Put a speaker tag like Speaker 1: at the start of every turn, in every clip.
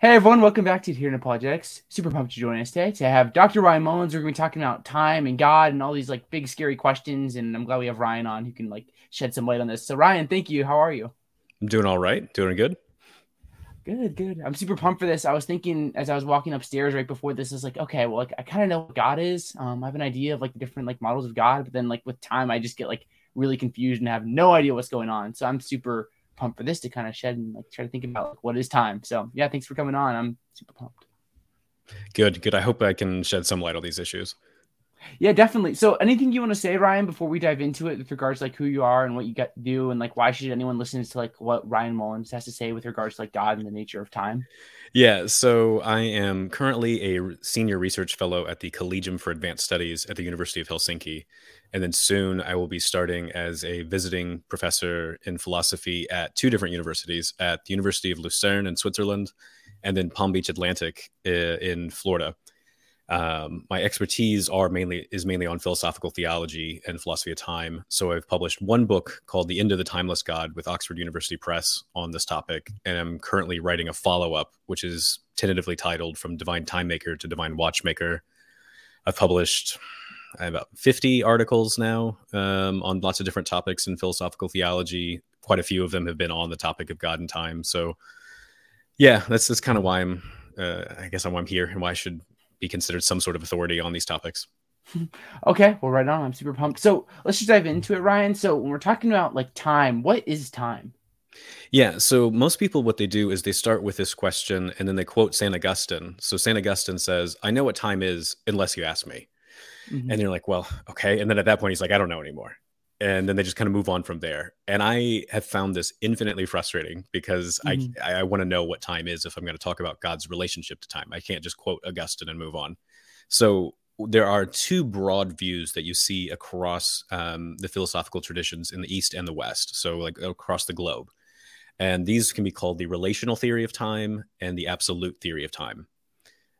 Speaker 1: Hey everyone, welcome back to Here in Apologetics. Super pumped to join us today to have Dr. Ryan Mullins. We're going to be talking about time and God and all these like big scary questions. And I'm glad we have Ryan on who can like shed some light on this. So Ryan, thank you. How are you?
Speaker 2: I'm doing all right. Doing good.
Speaker 1: Good, good. I'm super pumped for this. I was thinking as I was walking upstairs right before this, is like, okay, well, like I kind of know what God is. Um, I have an idea of like the different like models of God, but then like with time, I just get like really confused and have no idea what's going on. So I'm super pumped for this to kind of shed and like try to think about like what is time. So yeah, thanks for coming on. I'm super pumped.
Speaker 2: Good, good. I hope I can shed some light on these issues.
Speaker 1: Yeah, definitely. So anything you want to say, Ryan, before we dive into it with regards to like who you are and what you got to do and like why should anyone listen to like what Ryan Mullins has to say with regards to like God and the nature of time?
Speaker 2: Yeah, so I am currently a senior research fellow at the Collegium for Advanced Studies at the University of Helsinki. And then soon I will be starting as a visiting professor in philosophy at two different universities at the University of Lucerne in Switzerland and then Palm Beach Atlantic in Florida. Um, my expertise are mainly is mainly on philosophical theology and philosophy of time. So I've published one book called "The End of the Timeless God" with Oxford University Press on this topic, and I'm currently writing a follow up, which is tentatively titled "From Divine Time Maker to Divine Watchmaker." I've published I have about 50 articles now um, on lots of different topics in philosophical theology. Quite a few of them have been on the topic of God and time. So, yeah, that's that's kind of why I'm. Uh, I guess why I'm here and why I should be considered some sort of authority on these topics.
Speaker 1: Okay, well, right on. I'm super pumped. So let's just dive into it, Ryan. So when we're talking about like time, what is time?
Speaker 2: Yeah, so most people, what they do is they start with this question and then they quote St. Augustine. So St. Augustine says, I know what time is unless you ask me. Mm-hmm. And you're like, well, okay. And then at that point, he's like, I don't know anymore. And then they just kind of move on from there. And I have found this infinitely frustrating because mm-hmm. I, I want to know what time is if I'm going to talk about God's relationship to time. I can't just quote Augustine and move on. So there are two broad views that you see across um, the philosophical traditions in the East and the West. So, like across the globe. And these can be called the relational theory of time and the absolute theory of time.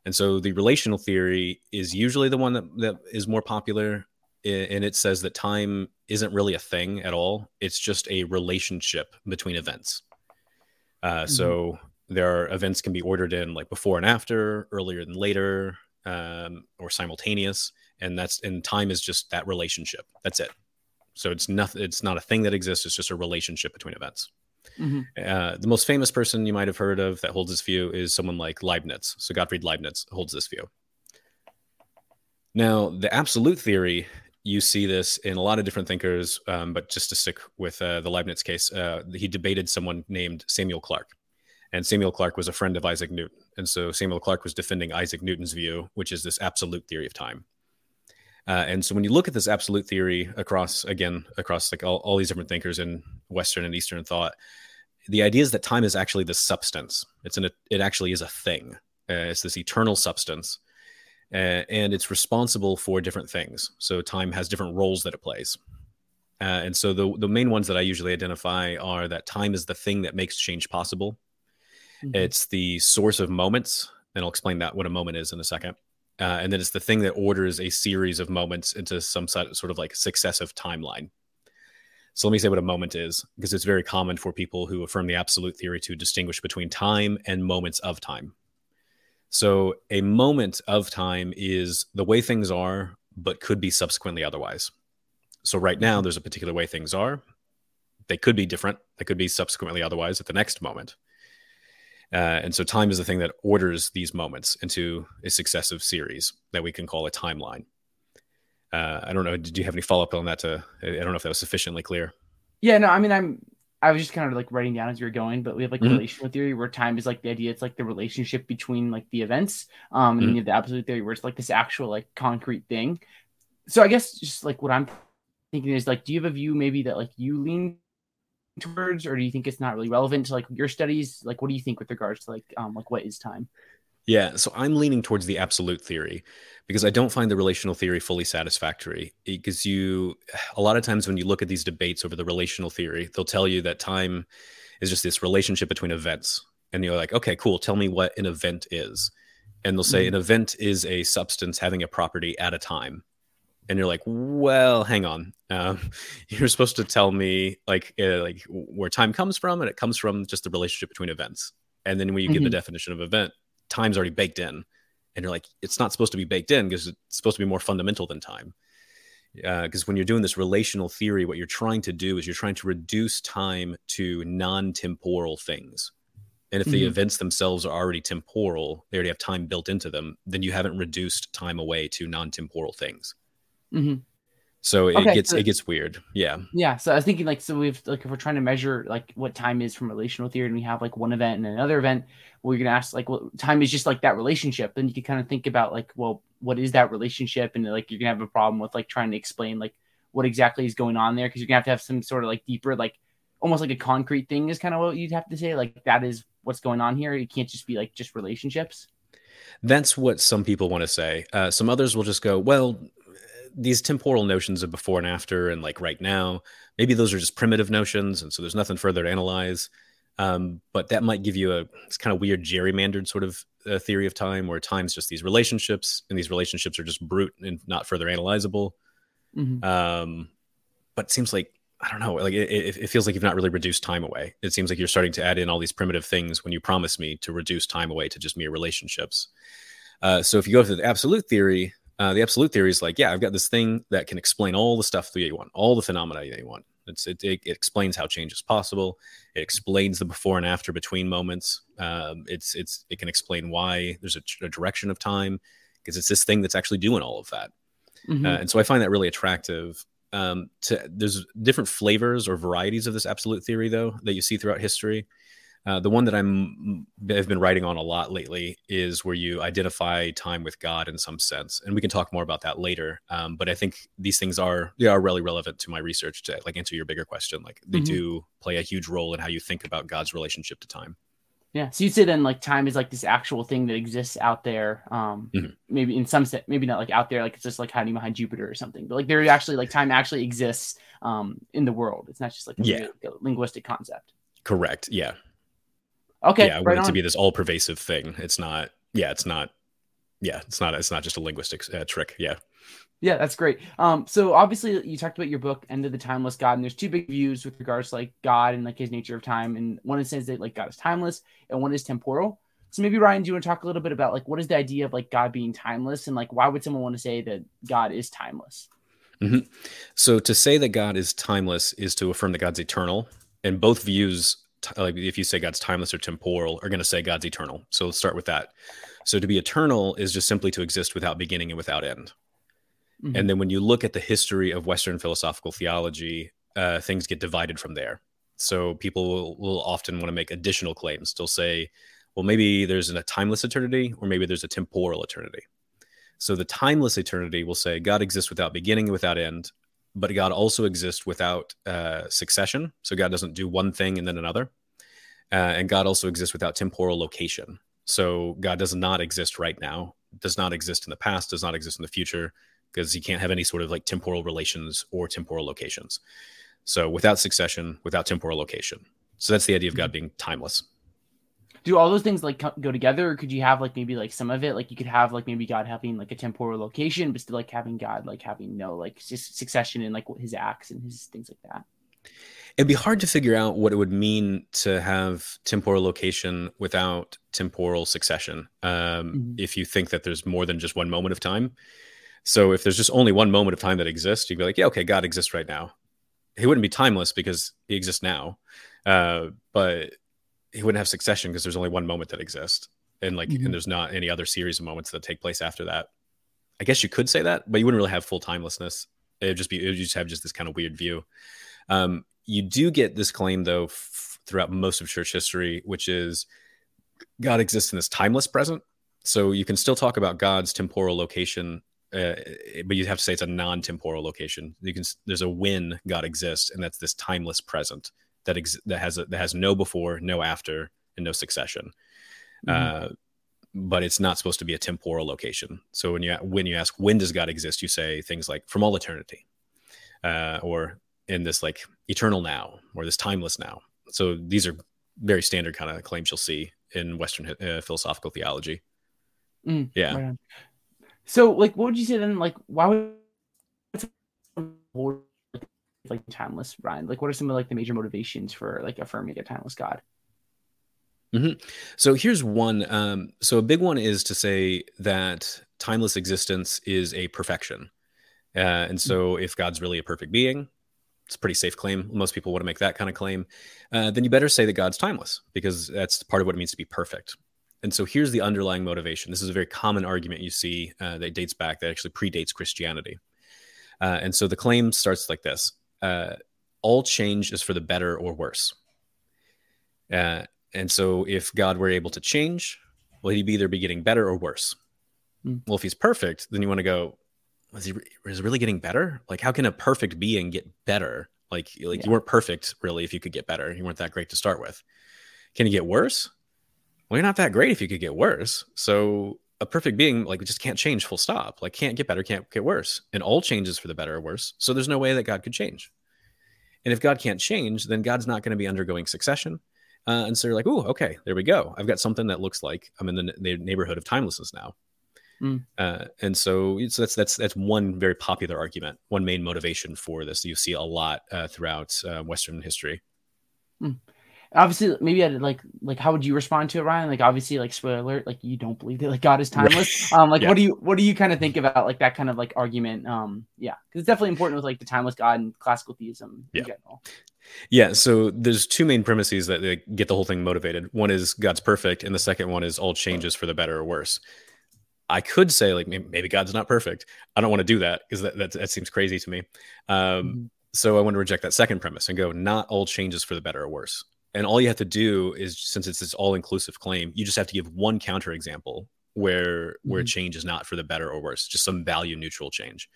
Speaker 2: And so the relational theory is usually the one that, that is more popular. And it says that time isn't really a thing at all, it's just a relationship between events. Uh, mm-hmm. So there are events can be ordered in like before and after, earlier than later, um, or simultaneous. And that's and time is just that relationship. That's it. So it's nothing. It's not a thing that exists. It's just a relationship between events. Mm-hmm. Uh, the most famous person you might have heard of that holds this view is someone like Leibniz. So Gottfried Leibniz holds this view. Now, the absolute theory, you see this in a lot of different thinkers, um, but just to stick with uh, the Leibniz case, uh, he debated someone named Samuel Clarke. And Samuel Clarke was a friend of Isaac Newton. And so Samuel Clarke was defending Isaac Newton's view, which is this absolute theory of time. Uh, and so when you look at this absolute theory across, again, across like all, all these different thinkers in Western and Eastern thought, the idea is that time is actually the substance. It's an it actually is a thing. Uh, it's this eternal substance, uh, and it's responsible for different things. So time has different roles that it plays. Uh, and so the the main ones that I usually identify are that time is the thing that makes change possible. Mm-hmm. It's the source of moments, and I'll explain that what a moment is in a second. Uh, and then it's the thing that orders a series of moments into some sort of like successive timeline. So let me say what a moment is, because it's very common for people who affirm the absolute theory to distinguish between time and moments of time. So a moment of time is the way things are, but could be subsequently otherwise. So right now, there's a particular way things are. They could be different. They could be subsequently otherwise at the next moment. Uh, and so time is the thing that orders these moments into a successive series that we can call a timeline. Uh, I don't know. Did you have any follow up on that? To I don't know if that was sufficiently clear.
Speaker 1: Yeah, no. I mean, I'm. I was just kind of like writing down as you were going, but we have like mm-hmm. relational theory where time is like the idea. It's like the relationship between like the events. Um, and mm-hmm. you have the absolute theory where it's like this actual like concrete thing. So I guess just like what I'm thinking is like, do you have a view maybe that like you lean towards, or do you think it's not really relevant to like your studies? Like, what do you think with regards to like um like what is time?
Speaker 2: Yeah, so I'm leaning towards the absolute theory because I don't find the relational theory fully satisfactory. Because you, a lot of times when you look at these debates over the relational theory, they'll tell you that time is just this relationship between events. And you're like, okay, cool, tell me what an event is. And they'll say mm-hmm. an event is a substance having a property at a time. And you're like, well, hang on. Um, you're supposed to tell me like uh, like where time comes from, and it comes from just the relationship between events And then when you mm-hmm. give the definition of event, time's already baked in. And you're like, it's not supposed to be baked in because it's supposed to be more fundamental than time. Because uh, when you're doing this relational theory, what you're trying to do is you're trying to reduce time to non temporal things. And if mm-hmm. the events themselves are already temporal, they already have time built into them, then you haven't reduced time away to non temporal things. Mm-hmm. So it okay, gets so, it gets weird. Yeah.
Speaker 1: Yeah. So I was thinking like so we've like if we're trying to measure like what time is from relational theory and we have like one event and another event, you're gonna ask like well time is just like that relationship. Then you can kind of think about like, well, what is that relationship? And like you're gonna have a problem with like trying to explain like what exactly is going on there because you're gonna have to have some sort of like deeper, like almost like a concrete thing is kind of what you'd have to say. Like that is what's going on here. It can't just be like just relationships.
Speaker 2: That's what some people want to say. Uh, some others will just go, well, these temporal notions of before and after and like right now, maybe those are just primitive notions. And so there's nothing further to analyze. Um, but that might give you a it's kind of weird gerrymandered sort of uh, theory of time where time's just these relationships and these relationships are just brute and not further analyzable. Mm-hmm. Um, but it seems like I don't know. Like it, it, feels like you've not really reduced time away. It seems like you're starting to add in all these primitive things when you promise me to reduce time away to just mere relationships. Uh, so if you go to the absolute theory, uh, the absolute theory is like, yeah, I've got this thing that can explain all the stuff that you want, all the phenomena that you want. It's, it, it, it, explains how change is possible. It explains the before and after between moments. Um, it's it's it can explain why there's a, a direction of time because it's this thing that's actually doing all of that. Mm-hmm. Uh, and so I find that really attractive. Um, to there's different flavors or varieties of this absolute theory though that you see throughout history. Uh, the one that I'm have been writing on a lot lately is where you identify time with God in some sense, and we can talk more about that later. Um, but I think these things are they are really relevant to my research to like answer your bigger question. Like they mm-hmm. do play a huge role in how you think about God's relationship to time.
Speaker 1: Yeah. So you'd say then like time is like this actual thing that exists out there. Um, mm-hmm. maybe in some set, maybe not like out there, like it's just like hiding behind Jupiter or something, but like there actually like time actually exists um in the world. It's not just like a, yeah. a linguistic concept.
Speaker 2: Correct. Yeah.
Speaker 1: Okay.
Speaker 2: Yeah, I want it to be this all pervasive thing. It's not. Yeah, it's not. Yeah, it's not. It's not just a linguistic uh, trick. Yeah.
Speaker 1: Yeah, that's great. Um, so obviously you talked about your book, End of the Timeless God, and there's two big views with regards to like God and like his nature of time. And one says that like God is timeless, and one is temporal. So maybe Ryan, do you want to talk a little bit about like what is the idea of like God being timeless, and like why would someone want to say that God is timeless?
Speaker 2: Mm-hmm. So to say that God is timeless is to affirm that God's eternal, and both views like if you say God's timeless or temporal, are going to say God's eternal. So let's start with that. So to be eternal is just simply to exist without beginning and without end. Mm-hmm. And then when you look at the history of Western philosophical theology, uh, things get divided from there. So people will, will often want to make additional claims. They'll say, well, maybe there's a timeless eternity, or maybe there's a temporal eternity. So the timeless eternity will say God exists without beginning and without end, but God also exists without uh, succession. So God doesn't do one thing and then another. Uh, and God also exists without temporal location. So God does not exist right now, does not exist in the past, does not exist in the future, because he can't have any sort of like temporal relations or temporal locations. So without succession, without temporal location. So that's the idea of God being timeless.
Speaker 1: Do all those things like go together, or could you have like maybe like some of it? Like you could have like maybe God having like a temporal location, but still like having God like having no like just succession and like his acts and his things like that.
Speaker 2: It'd be hard to figure out what it would mean to have temporal location without temporal succession. Um, mm-hmm. If you think that there's more than just one moment of time, so if there's just only one moment of time that exists, you'd be like, yeah, okay, God exists right now. He wouldn't be timeless because he exists now, uh, but he wouldn't have succession because there's only one moment that exists, and like, mm-hmm. and there's not any other series of moments that take place after that. I guess you could say that, but you wouldn't really have full timelessness. It'd just be, it would just have just this kind of weird view. Um, you do get this claim though f- throughout most of church history, which is God exists in this timeless present. So you can still talk about God's temporal location uh, but you have to say it's a non-temporal location. You can there's a when God exists, and that's this timeless present that ex- that has a, that has no before, no after, and no succession. Mm-hmm. Uh, but it's not supposed to be a temporal location. So when you when you ask when does God exist, you say things like from all eternity, uh, or in this like eternal now, or this timeless now. So these are very standard kind of claims you'll see in Western uh, philosophical theology.
Speaker 1: Mm, yeah. Right so, like, what would you say then? Like, why would like timeless Ryan? Like, what are some of like the major motivations for like affirming a timeless God?
Speaker 2: Mm-hmm. So here's one. Um, so a big one is to say that timeless existence is a perfection. Uh, and so if God's really a perfect being, it's a pretty safe claim. Most people want to make that kind of claim. Uh, then you better say that God's timeless because that's part of what it means to be perfect. And so here's the underlying motivation. This is a very common argument you see uh, that dates back, that actually predates Christianity. Uh, and so the claim starts like this uh, All change is for the better or worse. Uh, and so if God were able to change, will he be either be getting better or worse? Mm. Well, if he's perfect, then you want to go, is he is really getting better? Like, how can a perfect being get better? Like, like yeah. you weren't perfect really if you could get better. You weren't that great to start with. Can you get worse? Well, you're not that great if you could get worse. So a perfect being like we just can't change full stop. Like can't get better, can't get worse. And all changes for the better or worse. So there's no way that God could change. And if God can't change, then God's not going to be undergoing succession. Uh, and so you're like, oh, okay, there we go. I've got something that looks like I'm in the, the neighborhood of timelessness now. Mm. Uh, and so, so that's that's that's one very popular argument, one main motivation for this. that You see a lot uh, throughout uh, Western history.
Speaker 1: Mm obviously maybe I'd like like how would you respond to it ryan like obviously like spoiler alert like you don't believe that like god is timeless um like yeah. what do you what do you kind of think about like that kind of like argument um yeah because it's definitely important with like the timeless god and classical theism
Speaker 2: yeah. in general yeah so there's two main premises that they get the whole thing motivated one is god's perfect and the second one is all changes for the better or worse I could say like maybe God's not perfect. I don't want to do that because that, that, that seems crazy to me. Um, mm-hmm. So I want to reject that second premise and go not all changes for the better or worse and all you have to do is since it's this all-inclusive claim you just have to give one counterexample where mm-hmm. where change is not for the better or worse just some value neutral change.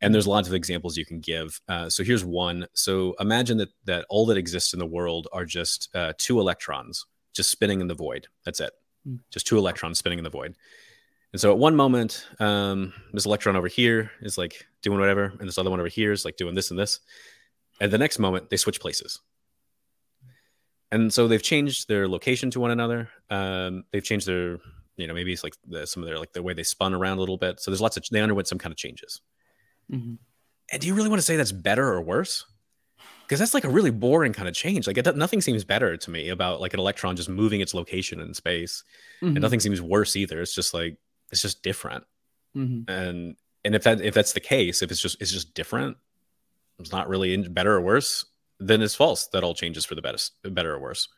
Speaker 2: And there's lots of examples you can give. Uh, so here's one. So imagine that that all that exists in the world are just uh, two electrons just spinning in the void. That's it. Mm-hmm. just two electrons spinning in the void. And so at one moment um, this electron over here is like doing whatever and this other one over here is like doing this and this. And the next moment they switch places and so they've changed their location to one another. Um, they've changed their, you know, maybe it's like the, some of their like the way they spun around a little bit. So there's lots of they underwent some kind of changes. Mm-hmm. And do you really want to say that's better or worse? Because that's like a really boring kind of change. Like it, nothing seems better to me about like an electron just moving its location in space, mm-hmm. and nothing seems worse either. It's just like it's just different. Mm-hmm. And and if that if that's the case, if it's just it's just different, it's not really better or worse then it's false that all changes for the best, better or worse.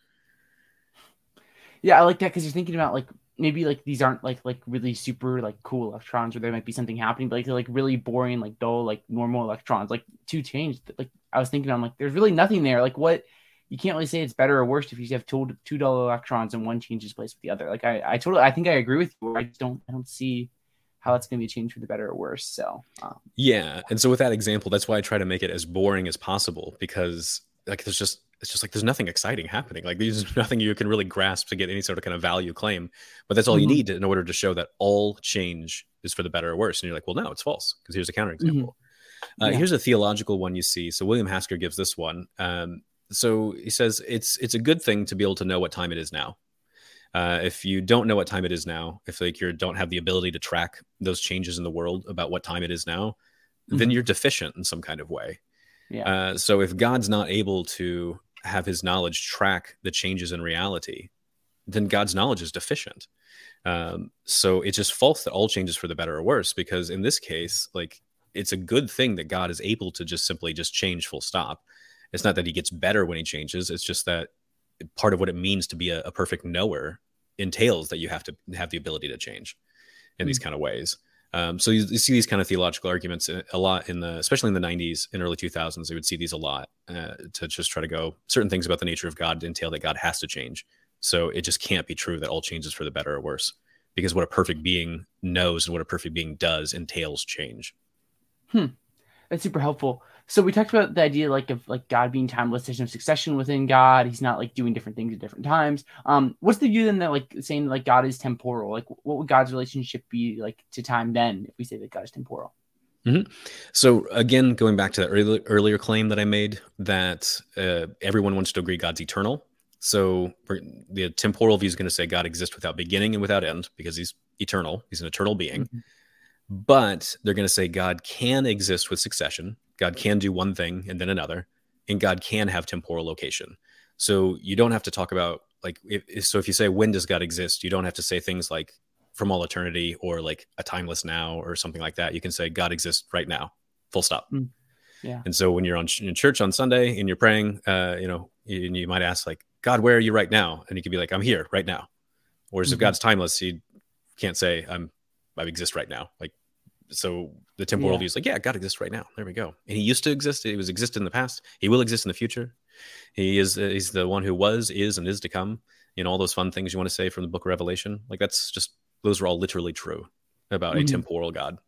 Speaker 1: Yeah, I like that because you're thinking about like maybe like these aren't like like really super like cool electrons, or there might be something happening, but like they're like really boring, like dull, like normal electrons. Like to change, like I was thinking, I'm like, there's really nothing there. Like what you can't really say it's better or worse if you have two two dull electrons and one changes place with the other. Like I I totally I think I agree with you. I just don't I don't see how it's going to be changed for the better or worse. So, um,
Speaker 2: yeah. And so with that example, that's why I try to make it as boring as possible because like there's just it's just like there's nothing exciting happening. Like there's nothing you can really grasp to get any sort of kind of value claim. But that's all mm-hmm. you need in order to show that all change is for the better or worse. And you're like, well, no, it's false because here's a counterexample. Mm-hmm. Uh, yeah. Here's a theological one you see. So William Hasker gives this one. Um, so he says it's it's a good thing to be able to know what time it is now. Uh, if you don't know what time it is now, if like you don't have the ability to track those changes in the world about what time it is now, mm-hmm. then you're deficient in some kind of way. Yeah. Uh, so if God's not able to have his knowledge track the changes in reality, then God's knowledge is deficient. Um, so it's just false that all changes for the better or worse, because in this case, like it's a good thing that God is able to just simply just change full stop. It's not that he gets better when he changes. It's just that part of what it means to be a, a perfect knower entails that you have to have the ability to change in mm-hmm. these kind of ways. Um, so you, you, see these kind of theological arguments a lot in the, especially in the 90s and early 2000s. You would see these a lot uh, to just try to go certain things about the nature of God entail that God has to change. So it just can't be true that all changes for the better or worse, because what a perfect being knows and what a perfect being does entails change.
Speaker 1: Hmm, that's super helpful so we talked about the idea like of like God being timeless. There's no succession within God. He's not like doing different things at different times. Um, what's the view then that like saying like God is temporal? Like, what would God's relationship be like to time then if we say that God is temporal?
Speaker 2: Mm-hmm. So again, going back to that earlier, earlier claim that I made that uh, everyone wants to agree God's eternal. So the temporal view is going to say God exists without beginning and without end because he's eternal. He's an eternal being. Mm-hmm. But they're going to say God can exist with succession God can do one thing and then another, and God can have temporal location. So you don't have to talk about like if, so if you say when does god exist? you don't have to say things like from all eternity or like a timeless now or something like that. You can say god exists right now. Full stop. Mm.
Speaker 1: yeah.
Speaker 2: And so when you're on in church on sunday and you're praying uh you know you, you might ask like god where are you right now? And you can be like i'm here right now. Whereas mm-hmm. if god's timeless he can't say i'm i exist right now. Like so the temporal yeah. view is like yeah god exists right now there we go and he used to exist he was exist in the past he will exist in the future he is uh, he's the one who was, is, and is to come. You know all those fun things you want to say from the Book of Revelation. Like that's just those are all literally true about mm-hmm. a temporal God.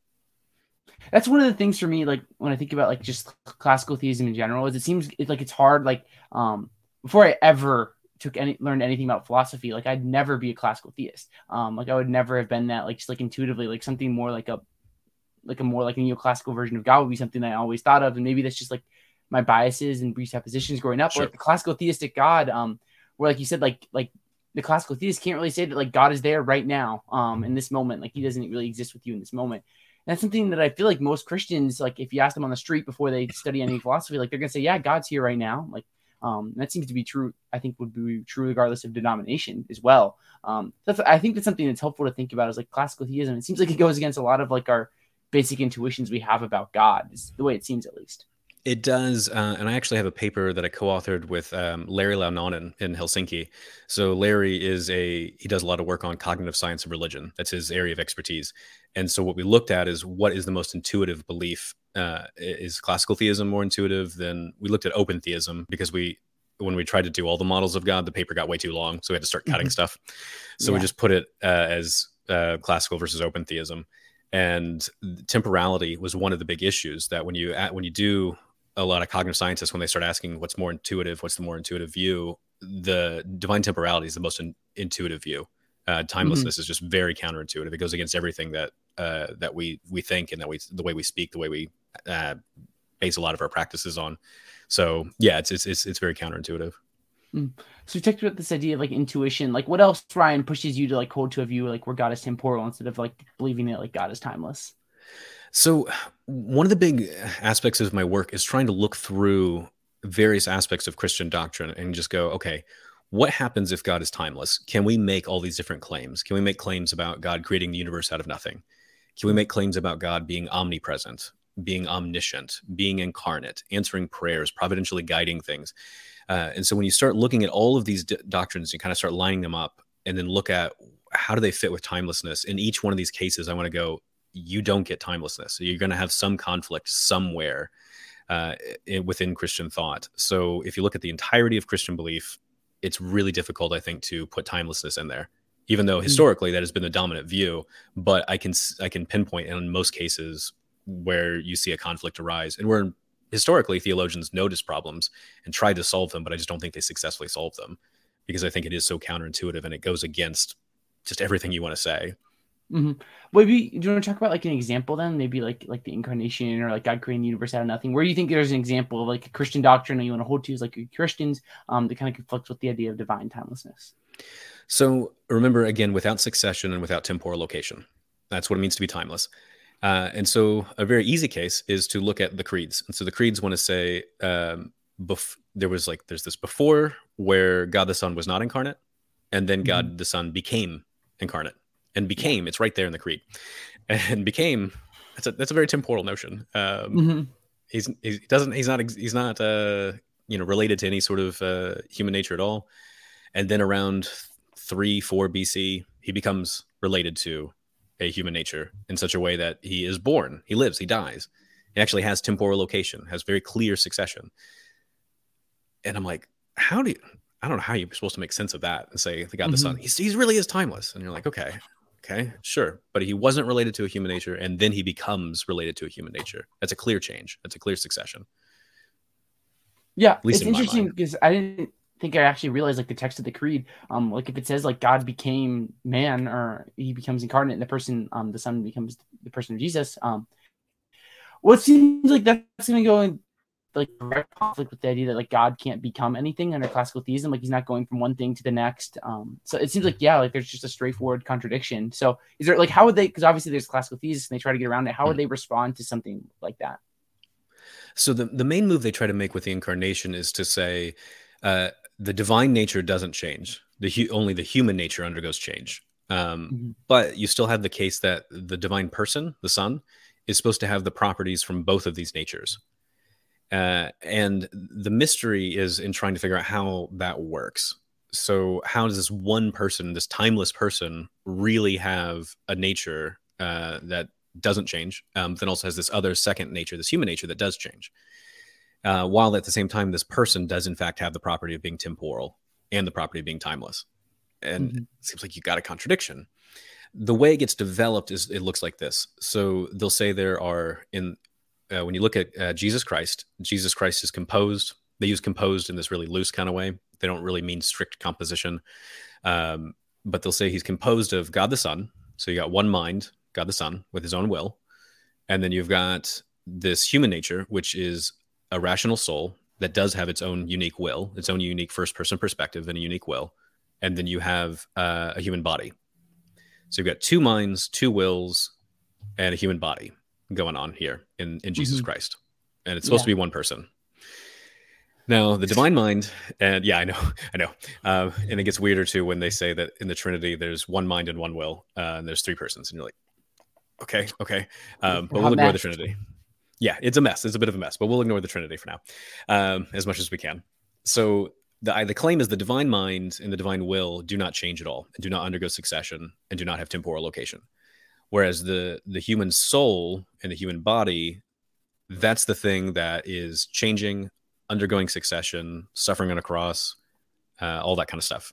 Speaker 1: That's one of the things for me. Like when I think about like just classical theism in general, is it seems like it's hard. Like um before I ever took any learned anything about philosophy, like I'd never be a classical theist. Um, like I would never have been that. Like just like intuitively, like something more like a like a more like a neoclassical version of God would be something I always thought of, and maybe that's just like my biases and presuppositions growing up, sure. or like the classical theistic God, um, where like you said, like like the classical theist can't really say that like God is there right now, um, in this moment, like he doesn't really exist with you in this moment. And that's something that I feel like most Christians, like if you ask them on the street before they study any philosophy, like they're gonna say, yeah, God's here right now, like. Um, that seems to be true. I think would be true regardless of denomination as well. Um, that's I think that's something that's helpful to think about is like classical theism. It seems like it goes against a lot of like our basic intuitions we have about God. Is the way it seems at least.
Speaker 2: It does, uh, and I actually have a paper that I co-authored with um, Lari Launonen in Helsinki. So Lari is a he does a lot of work on cognitive science and religion. That's his area of expertise. And so what we looked at is what is the most intuitive belief. Uh, is classical theism more intuitive than we looked at open theism because we when we tried to do all the models of God, the paper got way too long, so we had to start cutting mm-hmm. stuff. So yeah. we just put it uh, as uh, classical versus open theism and temporality was one of the big issues that when you when you do a lot of cognitive scientists when they start asking what's more intuitive, what's the more intuitive view, the divine temporality is the most in, intuitive view. Uh, timelessness mm-hmm. is just very counterintuitive. It goes against everything that uh, that we we think and that we the way we speak, the way we uh, base a lot of our practices on. So yeah, it's it's it's, it's very counterintuitive.
Speaker 1: Mm. So we talked about this idea of like intuition. Like, what else, Ryan, pushes you to like hold to a view like where God is temporal instead of like believing that like God is timeless?
Speaker 2: So, one of the big aspects of my work is trying to look through various aspects of Christian doctrine and just go, okay, what happens if God is timeless? Can we make all these different claims? Can we make claims about God creating the universe out of nothing? Can we make claims about God being omnipresent, being omniscient, being incarnate, answering prayers, providentially guiding things? Uh, and so when you start looking at all of these d- doctrines, you kind of start lining them up and then look at how do they fit with timelessness. In each one of these cases, I want to go, you don't get timelessness. So you're going to have some conflict somewhere uh, within Christian thought. So if you look at the entirety of Christian belief, it's really difficult, I think, to put timelessness in there. Even though hmm. historically that has been the dominant view, but I can I can pinpoint in most cases where you see a conflict arise, and where historically theologians notice problems and try to solve them, but I just don't think they successfully solve them because I think it is so counterintuitive and it goes against just everything you want to say.
Speaker 1: Mm-hmm. Maybe do you want to talk about like an example then? Maybe like like the incarnation or like God creating the universe out of nothing. Where do you think there's an example of like a Christian doctrine that you want to hold to as like Christians um, that kind of conflicts with the idea of divine timelessness?
Speaker 2: So remember again, without succession and without temporal location, that's what it means to be timeless. Uh, and so a very easy case is to look at the creeds. And so the creeds want to say um, bef- there was like there's this before where God the Son was not incarnate, and then God mm-hmm. the Son became incarnate and became it's right there in the creed and became that's a that's a very temporal notion um mm-hmm. he's he doesn't he's not he's not uh you know related to any sort of uh human nature at all and then around 3 4 bc he becomes related to a human nature in such a way that he is born he lives he dies he actually has temporal location has very clear succession and i'm like how do you I don't know how you're supposed to make sense of that and say the God mm-hmm. the Son. He's, he's really is timeless, and you're like, okay, Okay, sure. But he wasn't related to a human nature, and then he becomes related to a human nature. That's a clear change. That's a clear succession.
Speaker 1: Yeah, it's in interesting because I didn't think I actually realized like the text of the creed. Um, like if it says like God became man or he becomes incarnate, and the person, um, the Son becomes the person of Jesus. Um, well, seems like that's going to go in like direct conflict with the idea that like God can't become anything under classical theism. Like he's not going from one thing to the next. Um, so it seems like yeah, like there's just a straightforward contradiction. So is there like how would they? Because obviously there's classical theism, and they try to get around it. How would hmm. they respond to something like that?
Speaker 2: So the the main move they try to make with the incarnation is to say uh, the divine nature doesn't change. The hu- only the human nature undergoes change. Um,
Speaker 1: Mm-hmm.
Speaker 2: But you still have the case that the divine person, the Son, is supposed to have the properties from both of these natures. Uh, and the mystery is in trying to figure out how that works. So, how does this one person, this timeless person, really have a nature uh, that doesn't change, um, then also has this other second nature, this human nature that does change? Uh, while at the same time, this person does in fact have the property of being temporal and the property of being timeless. And
Speaker 1: Mhm.
Speaker 2: it seems like you got a contradiction. The way it gets developed is it looks like this. So they'll say there are in uh, when you look at uh, Jesus Christ, Jesus Christ is composed. They use composed in this really loose kind of way. They don't really mean strict composition, um, but they'll say he's composed of God the Son. So you got one mind, God the Son, with his own will, and then you've got this human nature, which is a rational soul that does have its own unique will, its own unique first person perspective, and a unique will, and then you have uh, a human body. So you've got two minds, two wills, and a human body going on here in, in Jesus
Speaker 1: Mhm.
Speaker 2: Christ. And it's supposed to be one person. Now, the divine mind, and yeah, I know, I know. Uh, and it gets weirder too when they say that in the Trinity, there's one mind and one will, uh, and there's three persons. And you're like, okay, okay. Um, but we'll ignore the. Trinity. Yeah, it's a mess. It's a bit of a mess, but we'll ignore the Trinity for now um, as much as we can. So the, the claim is the divine mind and the divine will do not change at all, and do not undergo succession, and do not have temporal location. Whereas the the human soul and the human body, that's the thing that is changing, undergoing succession, suffering on a cross, uh, all that kind of stuff.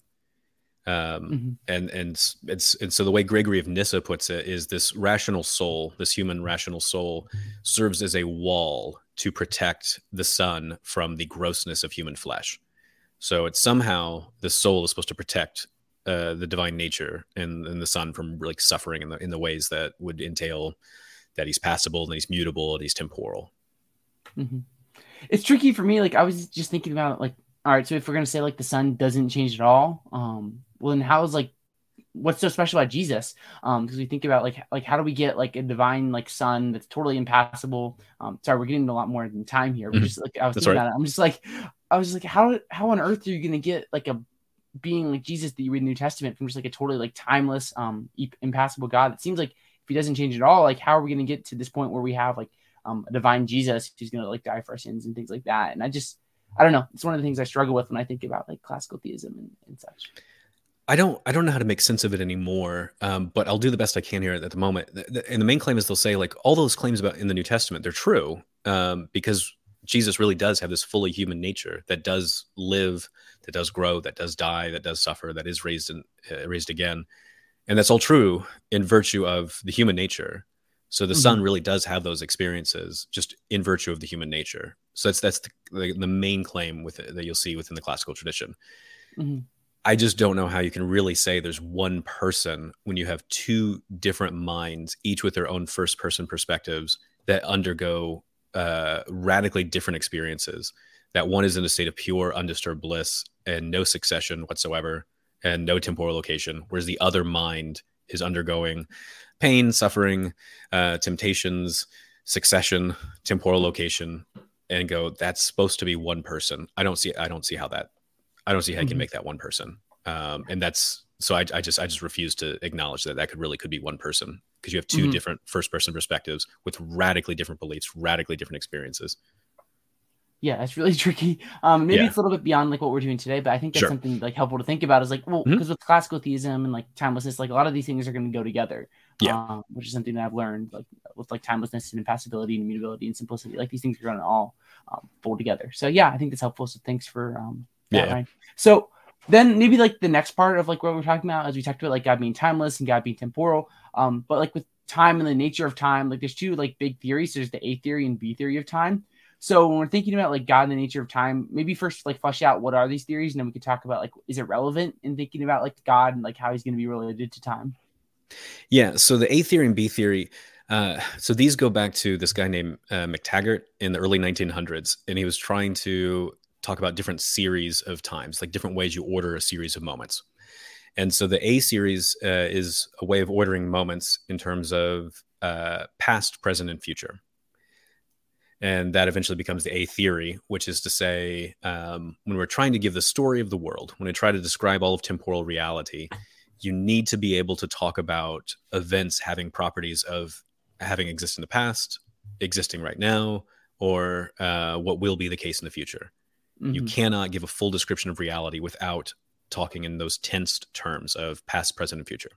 Speaker 2: Um,
Speaker 1: Mhm.
Speaker 2: and and it's and so the way Gregory of Nyssa puts it is this rational soul, this human rational soul, serves as a wall to protect the Son from the grossness of human flesh. So it's somehow the soul is supposed to protect uh, the divine nature and, and the Son from like suffering in the in the ways that would entail that he's passible and he's mutable and he's temporal.
Speaker 1: Mhm. It's tricky for me. Like I was just thinking about like, all right, so if we're gonna say like the Son doesn't change at all, um, well then how's like what's so special about Jesus? Um, because we think about like like how do we get like a divine like Son that's totally impassable? Um, sorry, we're getting a lot more than time here. But
Speaker 2: Mhm.
Speaker 1: just like I was
Speaker 2: That's
Speaker 1: thinking
Speaker 2: right.
Speaker 1: about it, I'm just like I was just like, how how on earth are you gonna get like a being like Jesus that you read in the New Testament from just like a totally like timeless, um, impassable God? It seems like if he doesn't change at all, like how are we gonna get to this point where we have like um, a divine Jesus who's gonna like die for our sins and things like that? And I just I don't know. It's one of the things I struggle with when I think about like classical theism and, and such.
Speaker 2: I don't I don't know how to make sense of it anymore, um, but I'll do the best I can here at the moment. The- the- and the main claim is they'll say like all those claims about in the New Testament they're true um, because Jesus really does have this fully human nature that does live, that does grow, that does die, that does suffer, that is raised and uh, raised again, and that's all true in virtue of the human nature. So the Son really does have those experiences just in virtue of the human nature. So that's that's the, the, main claim with it, that you'll see within the classical tradition.
Speaker 1: Mhm.
Speaker 2: I just don't know how you can really say there's one person when you have two different minds, each with their own first person perspectives that undergo uh, radically different experiences. That one is in a state of pure, undisturbed bliss and no succession whatsoever and no temporal location, whereas the other mind is undergoing pain, suffering, uh, temptations, succession, temporal location, and go, that's supposed to be one person. I don't see, I don't see how that I don't see how you can
Speaker 1: Mhm.
Speaker 2: make that one person. Um, and that's so I, I just I just refuse to acknowledge that that could really could be one person because you have 2
Speaker 1: Mhm.
Speaker 2: different first person perspectives with radically different beliefs, radically different experiences.
Speaker 1: Yeah, it's really tricky. Um, maybe
Speaker 2: Yeah.
Speaker 1: it's a little bit beyond like what we're doing today, but I think that's
Speaker 2: Sure.
Speaker 1: something like helpful to think about. Is like, well, because with classical theism and like timelessness, like a lot of these things are going to go together.
Speaker 2: Yeah.
Speaker 1: um, which is something that I've learned, like with like timelessness and impassibility and immutability and simplicity. Like these things are going to all um, fold together. So yeah, I think that's helpful. So thanks for um, that,
Speaker 2: Yeah.
Speaker 1: Ryan. So then maybe like the next part of like what we're talking about, as we talked about, like God being timeless and God being temporal. Um, but like with time and the nature of time, like there's two like big theories. There's the A theory and B theory of time. So when we're thinking about like God and the nature of time, maybe first like flesh out what are these theories, and then we could talk about like is it relevant in thinking about like God and like how he's going to be related to time.
Speaker 2: Yeah. So the A theory and B theory. Uh, so these go back to this guy named uh, McTaggart in the early 1900s, and he was trying to talk about different series of times, like different ways you order a series of moments. And so the A series uh, is a way of ordering moments in terms of uh, past, present, and future. and that eventually becomes the A theory, which is to say, um, when we're trying to give the story of the world, when I try to describe all of temporal reality, you need to be able to talk about events having properties of having existed in the past, existing right now, or uh, what will be the case in the future. Mm-hmm. You cannot give a full description of reality without talking in those tensed terms of past, present, and future.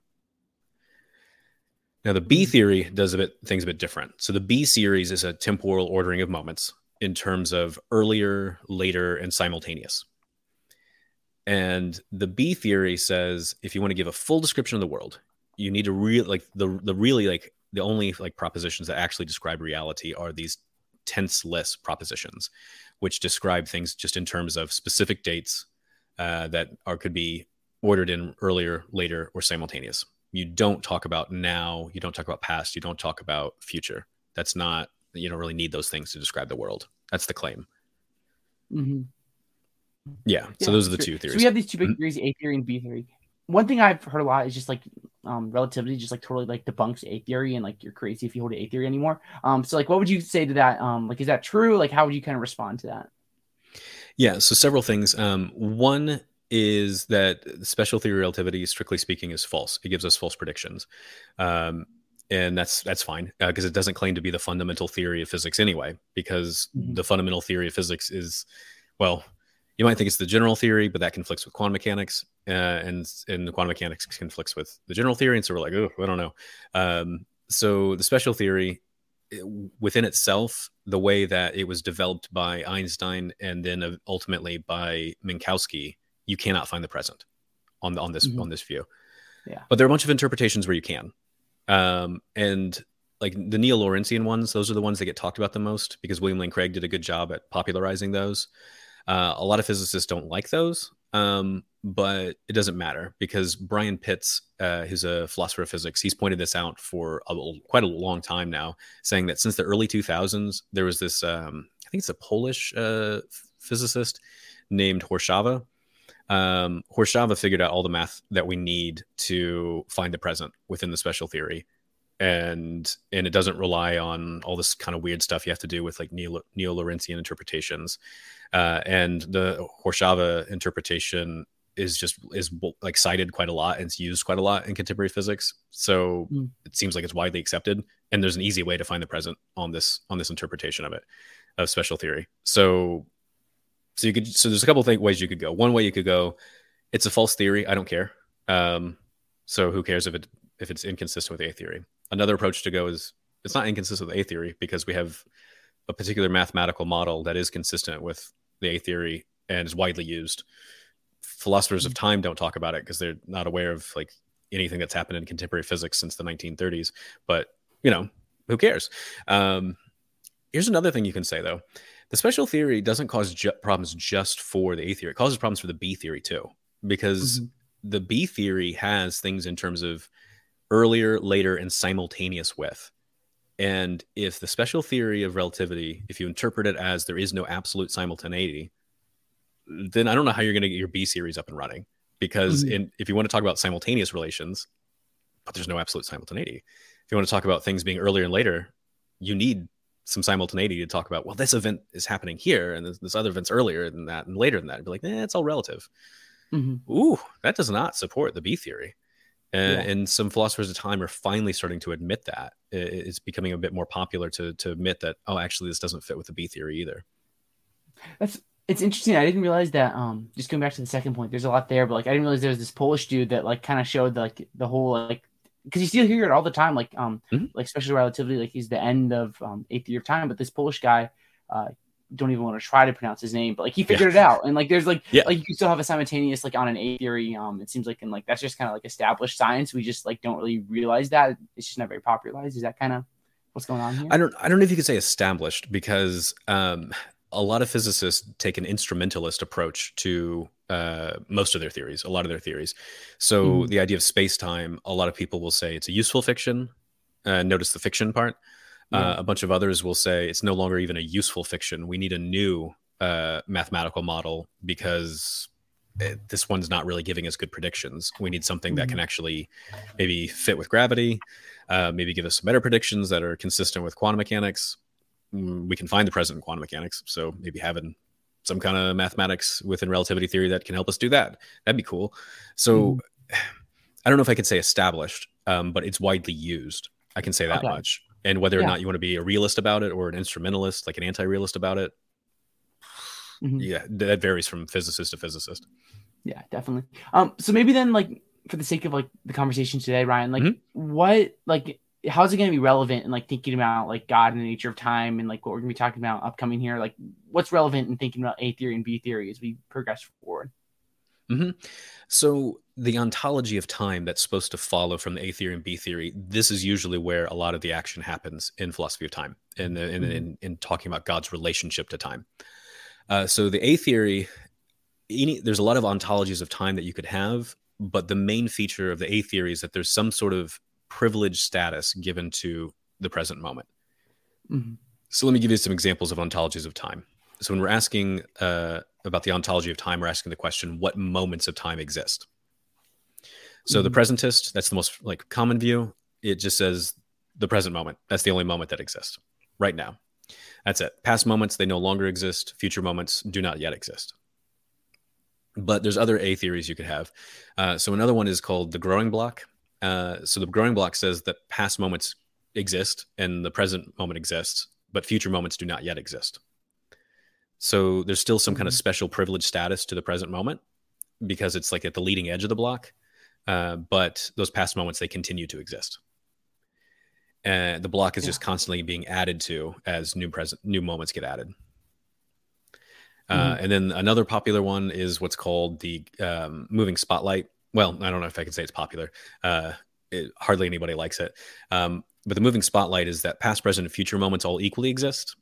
Speaker 2: Now, the B mm-hmm. theory does a bit things a bit different. So the B series is a temporal ordering of moments in terms of earlier, later, and simultaneous. And the B theory says if you want to give a full description of the world, you need to really like the the really like the only like propositions that actually describe reality are these tenseless propositions, which describe things just in terms of specific dates uh, that are could be ordered in earlier, later, or simultaneous. You don't talk about now. You don't talk about past. You don't talk about future. That's not. You don't really need those things to describe the world. That's the claim.
Speaker 1: Mm-hmm.
Speaker 2: Yeah. So those are the two theories.
Speaker 1: So we have these two big mm-hmm. theories: A theory and B theory. One thing I've heard a lot is just like um, relativity, just like totally like debunks A theory, and like you're crazy if you hold A theory anymore. Um, so like, what would you say to that? Um, like, is that true? Like, how would you kind of respond to that?
Speaker 2: Yeah. So several things. Um, one is that special theory relativity, strictly speaking, is false. It gives us false predictions. Um, and that's that's fine because uh, it doesn't claim to be the fundamental theory of physics anyway because mm-hmm. the fundamental theory of physics is well you might think it's the general theory, but that conflicts with quantum mechanics, uh, and and the quantum mechanics conflicts with the general theory, and so we're like, oh, I don't know. Um, so the special theory within itself, the way that it was developed by Einstein and then ultimately by Minkowski, you cannot find the present on the, on this mm-hmm. on this view.
Speaker 1: Yeah.
Speaker 2: But there are a bunch of interpretations where you can, um, and like the neo-Lorentzian ones, those are the ones that get talked about the most because William Lane Craig did a good job at popularizing those. Uh, a lot of physicists don't like those, um, but it doesn't matter because Brian Pitts, uh, who's a philosopher of physics, he's pointed this out for a, quite a long time now, saying that since the early 2000s, there was this, um, I think it's a Polish uh, physicist named Hořava. Um, figured out all the math that we need to find the present within the special theory and and it doesn't rely on all this kind of weird stuff you have to do with like neo neo Lorentzian interpretations. Uh, and the Hořava interpretation is just is like cited quite a lot and it's used quite a lot in contemporary physics. So mm. it seems like it's widely accepted, and there's an easy way to find the present on this on this interpretation of it of special theory. So so you could so there's a couple of ways you could go. One way you could go, it's a false theory. I don't care. Um, so who cares if it if it's inconsistent with A theory? Another approach to go is it's not inconsistent with A theory because we have a particular mathematical model that is consistent with the A theory and is widely used. Philosophers of time don't talk about it because they're not aware of like anything that's happened in contemporary physics since the 1930s. But you know, who cares? Um, here's another thing you can say though: the special theory doesn't cause ju- problems just for the A theory; it causes problems for the B theory too, because mm-hmm. the B theory has things in terms of earlier, later, and simultaneous with. And if the special theory of relativity, if you interpret it as there is no absolute simultaneity, then I don't know how you're going to get your B series up and running. Because mm-hmm. in, if you want to talk about simultaneous relations, but there's no absolute simultaneity. If you want to talk about things being earlier and later, you need some simultaneity to talk about, well, this event is happening here and this, this other event's earlier than that and later than that. And be like, eh, it's all relative. Mm-hmm. Ooh, that does not support the B theory. And, yeah. and, some philosophers of time are finally starting to admit that it's becoming a bit more popular to to admit that oh actually this doesn't fit with the B theory either.
Speaker 1: That's it's interesting. I didn't realize that. Um, just going back to the second point, there's a lot there, but like I didn't realize there was this Polish dude that like kind of showed like the whole like because you still hear it all the time, like um mm-hmm. like special relativity, like he's the end of um A theory of time, but this Polish guy uh don't even want to try to pronounce his name, but like he figured yeah. it out. And like there's like yeah. like you can still have a simultaneous like on an A theory. Um it seems like and like that's just kind of like established science. We just like don't really realize that. It's just not very popularized. Is that kind of what's going on here?
Speaker 2: I don't I don't know if you could say established because um a lot of physicists take an instrumentalist approach to uh, most of their theories, a lot of their theories. So mm. the idea of space time, a lot of people will say it's a useful fiction. Uh, notice the fiction part. Uh, a bunch of others will say it's no longer even a useful fiction. We need a new uh, mathematical model because it, this one's not really giving us good predictions. We need something that can mm-hmm. actually maybe fit with gravity, uh, maybe give us some better predictions that are consistent with quantum mechanics. mm, we can find the present in quantum mechanics. So maybe having some kind of mathematics within relativity theory that can help us do that. That'd be cool. So mm. I don't know if I could say established, um, but it's widely used. I can say that okay. much. And whether or not you want to be a realist about it or an instrumentalist, like an anti-realist about it, mm-hmm. yeah, that varies from physicist to physicist.
Speaker 1: Yeah, definitely. Um, so maybe then, like, for the sake of like the conversation today, Ryan, like, mm-hmm. what, like, how's it going to be relevant in like thinking about like God and the nature of time and like what we're going to be talking about upcoming here? Like, what's relevant in thinking about A theory and B theory as we progress forward?
Speaker 2: Mm-hmm. So the ontology of time that's supposed to follow from the A theory and B theory, this is usually where a lot of the action happens in philosophy of time and in, in, in, in, talking about God's relationship to time. Uh, so the A theory, any, there's a lot of ontologies of time that you could have, but the main feature of the A theory is that there's some sort of privileged status given to the present moment. Mm-hmm. So let me give you some examples of ontologies of time. So when we're asking uh, about the ontology of time, we're asking the question, what moments of time exist? So mm-hmm. the presentist, that's the most like common view. It just says the present moment. That's the only moment that exists right now. That's it. Past moments, they no longer exist. Future moments do not yet exist. But there's other A theories you could have. Uh, so another one is called the growing block. Uh, so the growing block says that past moments exist and the present moment exists, but future moments do not yet exist. So there's still some kind of mm-hmm. special privilege status to the present moment because it's like at the leading edge of the block. Uh, but those past moments, they continue to exist. And the block is yeah. just constantly being added to as new present new moments get added. Uh, mm-hmm. and then another popular one is what's called the um, moving spotlight. Well, I don't know if I can say it's popular. Uh, it, hardly anybody likes it. Um, but the moving spotlight is that past, present, and future moments all equally exist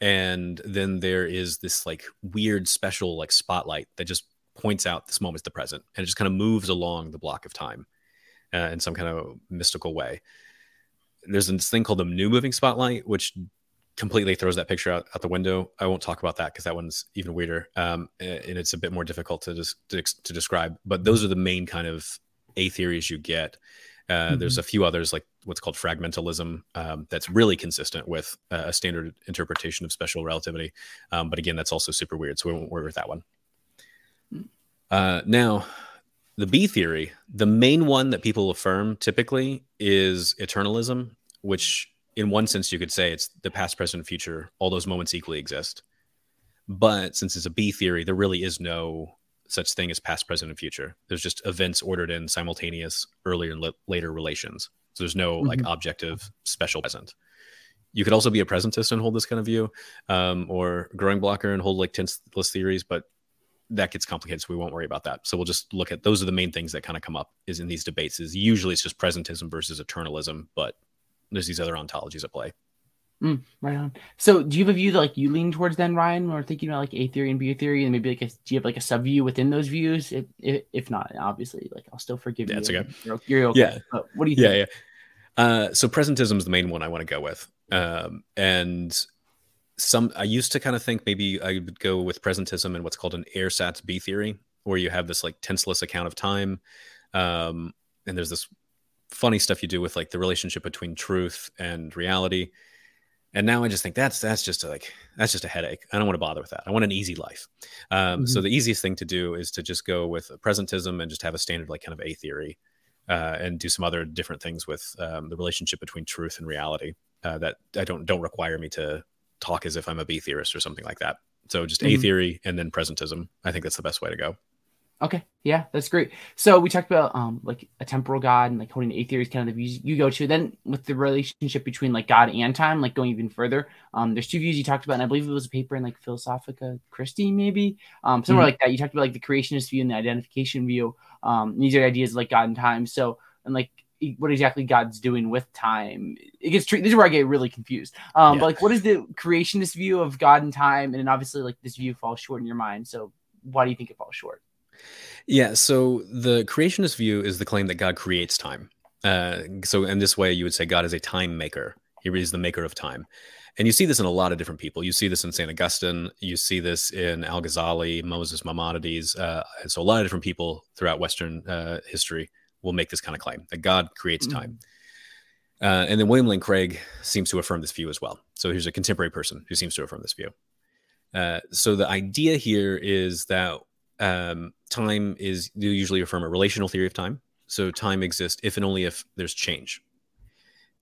Speaker 2: and then there is this like weird special like spotlight that just points out this moment is the present and it just kind of moves along the block of time uh, in some kind of mystical way. There's this thing called the new moving spotlight which completely throws that picture out, out the window. I won't talk about that because that one's even weirder um, and it's a bit more difficult to, just to, to describe but those are the main kind of a theories you get uh, mm-hmm. There's a few others like what's called fragmentalism um, that's really consistent with uh, a standard interpretation of special relativity. Um, but again, that's also super weird, so we won't worry with that one. Mm. Uh, now, the B theory, the main one that people affirm typically is eternalism, which in one sense you could say it's the past, present, future. All those moments equally exist. But since it's a B theory, there really is no such thing as past, present, and future. There's just events ordered in simultaneous earlier and later relations. So there's no mm-hmm. like objective special present. You could also be a presentist and hold this kind of view, um, or growing blocker and hold like tenseless theories, but that gets complicated, so we won't worry about that. So we'll just look at those are the main things that kind of come up is in these debates. Is usually it's just presentism versus eternalism, but there's these other ontologies at play.
Speaker 1: Mm, right on. So, do you have a view that like you lean towards then, Ryan, We're thinking about like A theory and B theory, and maybe like a, do you have like a sub view within those views? If, if, if not, obviously, like I'll still forgive
Speaker 2: yeah,
Speaker 1: you.
Speaker 2: That's okay.
Speaker 1: You're, you're okay.
Speaker 2: Yeah.
Speaker 1: But what do you think?
Speaker 2: Yeah, yeah. Uh, so presentism is the main one I want to go with, um, and some I used to kind of think maybe I would go with presentism and what's called an ersatz B theory, where you have this like tenseless account of time, um, and there's this funny stuff you do with like the relationship between truth and reality and now I just think that's that's just a, like that's just a headache. I don't want to bother with that. I want an easy life. Um, mm-hmm. So the easiest thing to do is to just go with presentism and just have a standard like kind of A theory, uh, and do some other different things with um, the relationship between truth and reality uh, that I don't don't require me to talk as if I'm a B theorist or something like that. So just mm-hmm. A theory and then presentism. I think that's the best way to go.
Speaker 1: Okay, yeah, that's great. So we talked about um like a temporal God and like holding A theory is kind of the views you go to. Then with the relationship between like God and time, like going even further, um, there's two views you talked about, and I believe it was a paper in like Philosophia Christi, maybe um somewhere mm-hmm. like that. You talked about like the creationist view and the identification view. Um, these are ideas like God and time. So and like what exactly God's doing with time. It gets this is where I get really confused. Um, yeah. but like what is the creationist view of God and time? And then obviously like this view falls short in your mind. So why do you think it falls short?
Speaker 2: Yeah. So the creationist view is the claim that God creates time. Uh, so in this way, you would say God is a time maker. He is the maker of time. And you see this in a lot of different people. You see this in St. Augustine. You see this in Al Ghazali, Moses Maimonides. Uh, so a lot of different people throughout Western uh, history will make this kind of claim that God creates mm-hmm. time. Uh, and then William Lane Craig seems to affirm this view as well. So here's a contemporary person who seems to affirm this view. Uh, so the idea here is that um, time is you usually affirm a relational theory of time. So time exists if and only if there's change.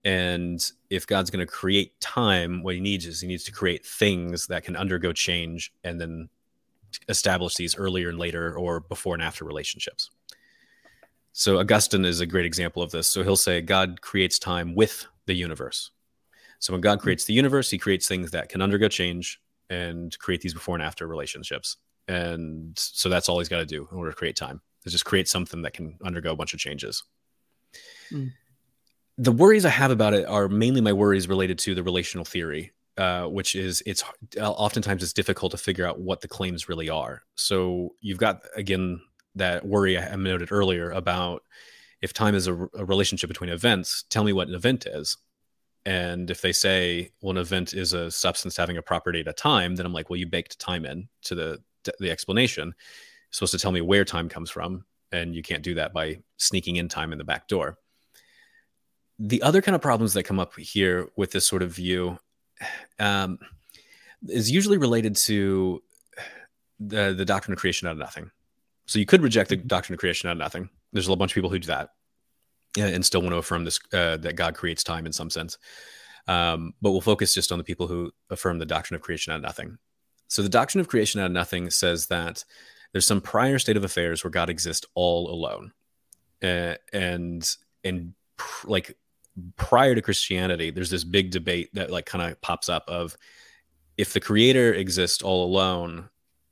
Speaker 2: And if God's going to create time, what he needs is he needs to create things that can undergo change and then establish these earlier and later or before and after relationships. So Augustine is a great example of this. So he'll say God creates time with the universe. So when God creates the universe, he creates things that can undergo change and create these before and after relationships. And so that's all he's got to do in order to create time is just create something that can undergo a bunch of changes. Mm. The worries I have about it are mainly my worries related to the relational theory, uh, which is it's oftentimes it's difficult to figure out what the claims really are. So you've got again that worry I noted earlier about if time is a, a relationship between events, tell me what an event is. And if they say, well, an event is a substance having a property at a time, then I'm like, well, you baked time in to the the explanation. You're supposed to tell me where time comes from, and you can't do that by sneaking in time in the back door. The other kind of problems that come up here with this sort of view um, is usually related to the the doctrine of creation out of nothing. So you could reject the mm-hmm. doctrine of creation out of nothing. There's a bunch of people who do that and still want to affirm this uh, that God creates time in some sense. Um, but we'll focus just on the people who affirm the doctrine of creation out of nothing. So the doctrine of creation out of nothing says that there's some prior state of affairs where God exists all alone, uh, and and pr- like prior to Christianity, there's this big debate that like kind of pops up of if the Creator exists all alone,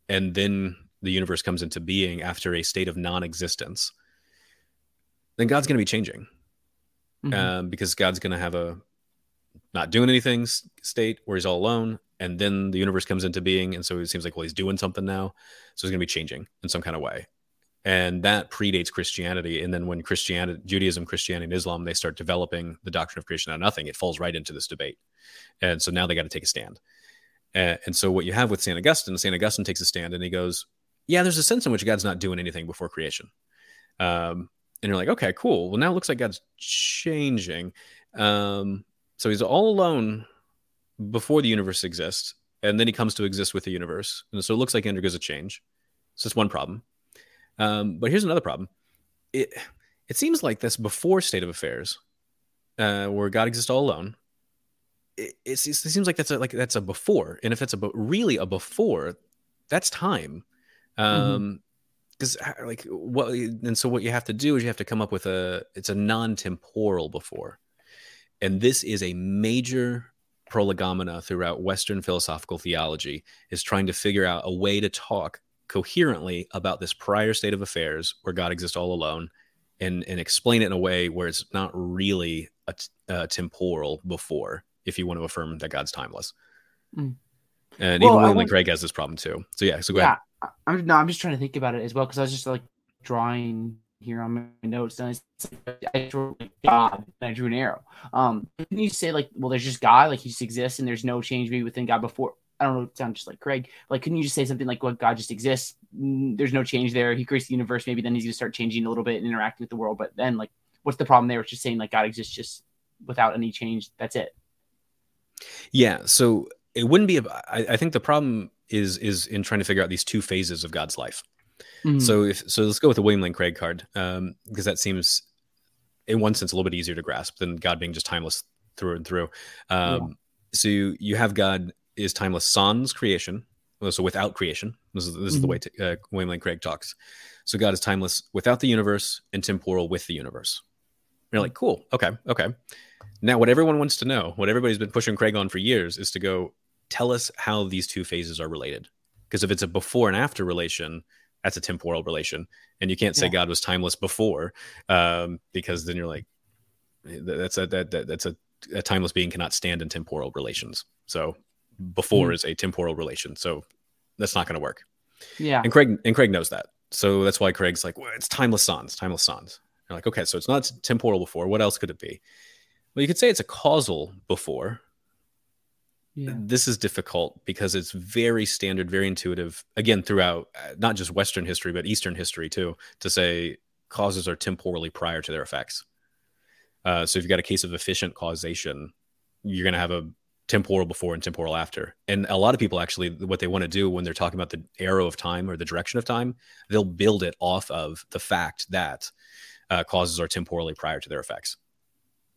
Speaker 2: and then the universe comes into being after a state of non-existence then God's going to be changing mm-hmm. um, because God's going to have a not doing anything state where he's all alone. And then the universe comes into being. And so it seems like, well, he's doing something now. So he's going to be changing in some kind of way. And that predates Christianity. And then when Christianity, Judaism, Christianity, and Islam, they start developing the doctrine of creation out of nothing, it falls right into this debate. And so now they got to take a stand. And, and so what you have with St. Augustine, St. Augustine takes a stand and he goes, yeah, there's a sense in which God's not doing anything before creation. Um, and you're like, okay, cool. Well, now it looks like God's changing. Um, so he's all alone before the universe exists, and then he comes to exist with the universe, and so it looks like he undergoes a change. So that's one problem. Um, but here's another problem. It it seems like this before state of affairs, uh, where God exists all alone. It, it, it seems like that's a, like that's a before, and if it's a really a before, that's time. Mm-hmm. Um, mm-hmm because like what and so what you have to do is you have to come up with a it's a non-temporal before and this is a major prolegomena throughout western philosophical theology is trying to figure out a way to talk coherently about this prior state of affairs where god exists all alone and and explain it in a way where it's not really a, a temporal before if you want to affirm that god's timeless mm. and well, even william want... craig has this problem too so yeah so go yeah. ahead
Speaker 1: I'm no, I'm just trying to think about it as well because I was just like drawing here on my notes and I drew God and I drew an arrow. Um, can you say like, well, there's just God, like he just exists and there's no change maybe within God before? I don't know, it sounds just like Craig. Like, couldn't you just say something like, "Well, God just exists. There's no change there. He creates the universe. Maybe then he's gonna start changing a little bit and interacting with the world. But then, like, what's the problem there? It's just saying like God exists just without any change. That's it.
Speaker 2: Yeah. So it wouldn't be. A, I, I think the problem is is in trying to figure out these two phases of God's life. Mm-hmm. So if so, let's go with the William Lane Craig card um, because that seems, in one sense, a little bit easier to grasp than God being just timeless through and through. Um, yeah. So you, you have God is timeless sans creation, so without creation. This is this mm-hmm. is the way to, uh, William Lane Craig talks. So God is timeless without the universe and temporal with the universe. And you're like, cool, okay, okay. Now, what everyone wants to know, what everybody's been pushing Craig on for years, is to go tell us how these two phases are related. Because if it's a before and after relation, that's a temporal relation, and you can't say yeah. God was timeless before, um, because then you're like, that's a that, that that's a, a, timeless being cannot stand in temporal relations. So before mm. is a temporal relation, so that's not going to work.
Speaker 1: Yeah,
Speaker 2: and Craig and Craig knows that, so that's why Craig's like, well, it's timeless sans, timeless sans. You're like, okay, so it's not temporal before. What else could it be? Well, you could say it's a causal before, yeah. this is difficult because it's very standard very intuitive again throughout uh, not just western history but eastern history too to say causes are temporally prior to their effects Uh, so if you've got a case of efficient causation, you're going to have a temporal before and temporal after. And a lot of people actually, what they want to do when they're talking about the arrow of time or the direction of time, they'll build it off of the fact that uh, causes are temporally prior to their effects.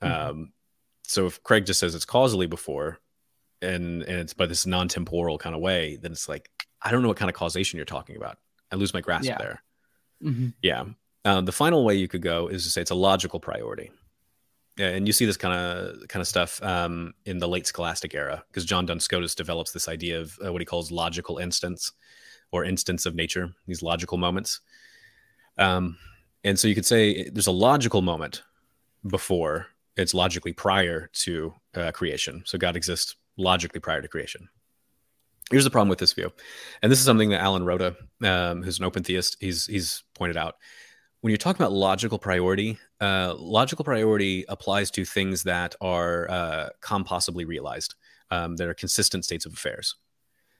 Speaker 2: Mm-hmm. Um, so if Craig just says it's causally before, and and it's by this non-temporal kind of way, then it's like I don't know what kind of causation you're talking about. I lose my grasp yeah. there. Mm-hmm. Yeah. Um, the final way you could go is to say it's a logical priority. Yeah, and you see this kind of kind of stuff um, in the late Scholastic era because John Duns Scotus develops this idea of uh, what he calls logical instants or instants of nature, these logical moments. Um, and so you could say there's a logical moment before it's logically prior to uh, creation. So God exists logically prior to creation. Here's the problem with this view, and this is something that Alan Rhoda, um, who's an open theist, he's he's pointed out. When you're talking about logical priority, uh, logical priority applies to things that are uh, compossibly realized, um, that are consistent states of affairs.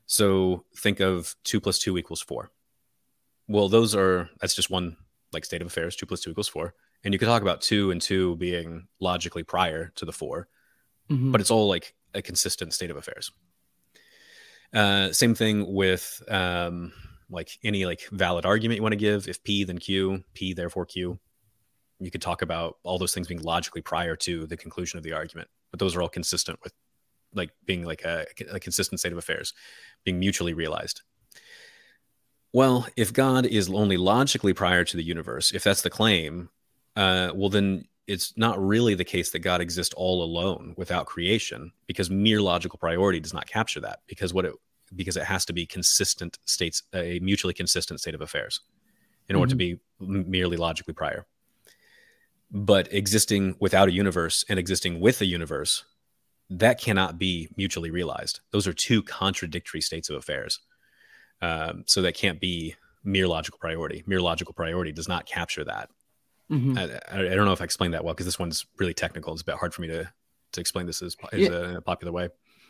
Speaker 2: So think of two plus two equals four. Well, those are that's just one like state of affairs. Two plus two equals four, and you could talk about two and two being logically prior to the 4 mm-hmm. but it's all like a consistent state of affairs. Uh, same thing with um, like any like valid argument you want to give. If P then Q, P therefore Q. You could talk about all those things being logically prior to the conclusion of the argument, but those are all consistent with like being like a, a consistent state of affairs, being mutually realized. Well, if God is only logically prior to the universe, if that's the claim, uh, well then it's not really the case that God exists all alone without creation because mere logical priority does not capture that because what it because it has to be consistent states a mutually consistent state of affairs in order mm-hmm. to be merely logically prior. But existing without a universe and existing with a universe that cannot be mutually realized. Those are two contradictory states of affairs. Um, so that can't be mere logical priority. Mere logical priority does not capture that Mm-hmm. I, I, don't know if I explained that well because this one's really technical. It's a bit hard for me to to explain this as, as yeah. a, in a popular way.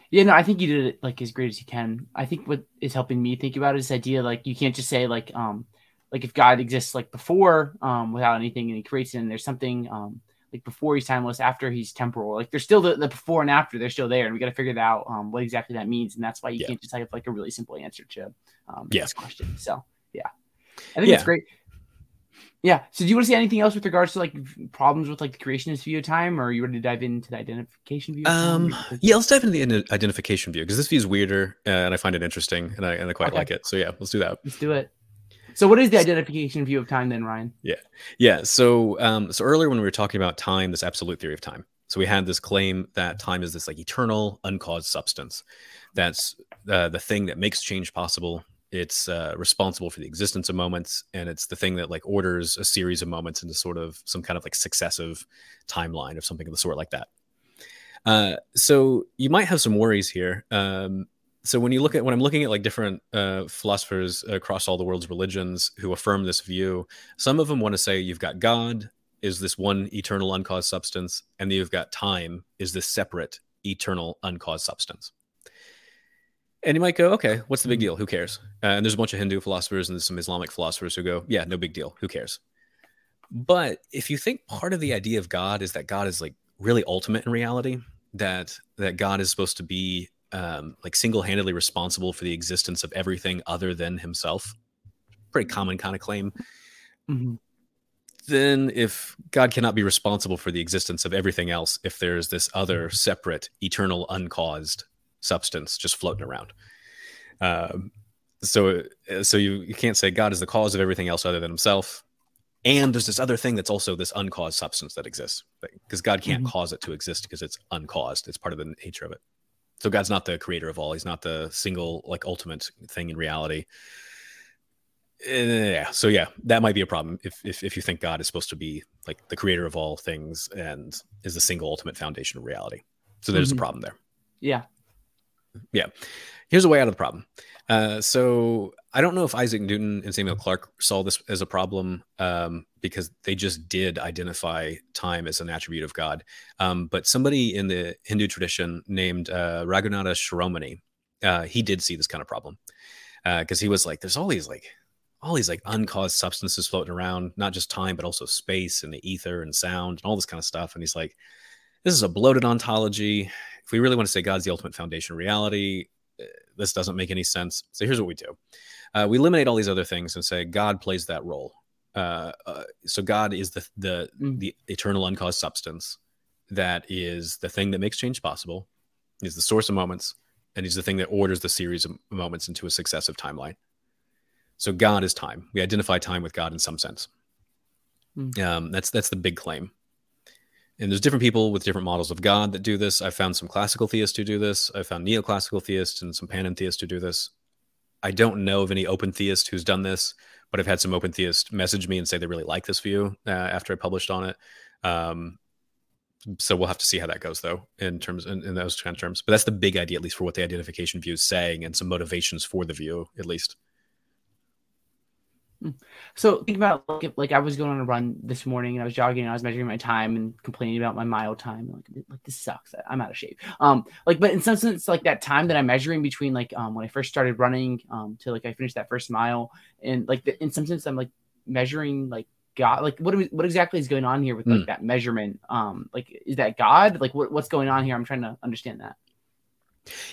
Speaker 1: Yeah, no, I think you did it like as great as you can. I think what is helping me think about this idea like you can't just say like um like if God exists like before um without anything and he creates it and there's something um like before he's timeless, after he's temporal. Like there's still the, the before and after, they're still there, and we got to figure out um, what exactly that means. And that's why you yeah. can't just have like a really simple answer to um, yeah. this question. So yeah, I think yeah. it's great. Yeah. So do you want to see anything else with regards to like problems with like the creationist view of time, or are you ready to dive into the identification view?
Speaker 2: Um, yeah, let's dive into the identification view because this view is weirder uh, and I find it interesting and I and I quite okay. like it. So yeah, let's do that.
Speaker 1: Let's do it. So what is the identification view of time then, Ryan?
Speaker 2: Yeah. Yeah. So um, so earlier when we were talking about time, this absolute theory of time. So we had this claim that time is this like eternal, uncaused substance. That's uh, the thing that makes change possible it's uh, responsible for the existence of moments and it's the thing that like orders a series of moments into sort of some kind of like successive timeline of something of the sort like that. Uh, so you might have some worries here. Um, so when you look at when i'm looking at like different uh, philosophers across all the world's religions who affirm this view some of them want to say you've got god is this one eternal uncaused substance and then you've got time is this separate eternal uncaused substance and you might go, okay, what's the big deal? Who cares? Uh, and there's a bunch of Hindu philosophers and there's some Islamic philosophers who go, yeah, no big deal. Who cares? But if you think part of the idea of God is that God is like really ultimate in reality, that that God is supposed to be um, like single-handedly responsible for the existence of everything other than Himself, pretty common kind of claim. Mm-hmm. Then, if God cannot be responsible for the existence of everything else, if there's this other separate, eternal, uncaused substance just floating around. Um, so so you, you can't say God is the cause of everything else other than himself. And there's this other thing that's also this uncaused substance that exists because God can't mm-hmm. cause it to exist because it's uncaused. It's part of the nature of it. So God's not the creator of all. He's not the single like ultimate thing in reality. Eh, yeah. So yeah, that might be a problem if, if if you think God is supposed to be like the creator of all things and is the single ultimate foundation of reality. So there's mm-hmm. a problem there.
Speaker 1: Yeah
Speaker 2: yeah. Here's a way out of the problem. Uh, so I don't know if Isaac Newton and Samuel Clarke saw this as a problem um, because they just did identify time as an attribute of God. Um, but somebody in the Hindu tradition named uh, Raghunatha Shiromani, uh, he did see this kind of problem because uh, he was like, "There's all these like all these like uncaused substances floating around, not just time, but also space and the ether and sound and all this kind of stuff. And he's like, this is a bloated ontology. If we really want to say God's the ultimate foundation of reality, eh, this doesn't make any sense. So here's what we do uh, we eliminate all these other things and say God plays that role. Uh, uh, so God is the the mm. the eternal uncaused substance that is the thing that makes change possible. is the source of moments, and is the thing that orders the series of moments into a successive timeline. So God is time. We identify time with God in some sense. Mm. Um, that's that's the big claim. And there's different people with different models of God that do this. I found some classical theists who do this. I found neoclassical theists and some panentheists who do this. I don't know of any open theist who's done this, but I've had some open theists message me and say they really like this view uh, after I published on it. Um, so we'll have to see how that goes, though, in terms in, in those kind of terms. But that's the big idea, at least for what the identification view is saying, and some motivations for the view, at least.
Speaker 1: Hmm. So think about like, like I was going on a run this morning and I was jogging and I was measuring my time and complaining about my mile time. Like, like this sucks. I'm out of shape. Um, like, but in some sense, like that time that I'm measuring between like um when I first started running um to like I finished that first mile and like the, in some sense I'm like measuring like God. Like what what exactly is going on here with like mm. that measurement? Um, like is that God? Like what, what's going on here? I'm trying to understand that.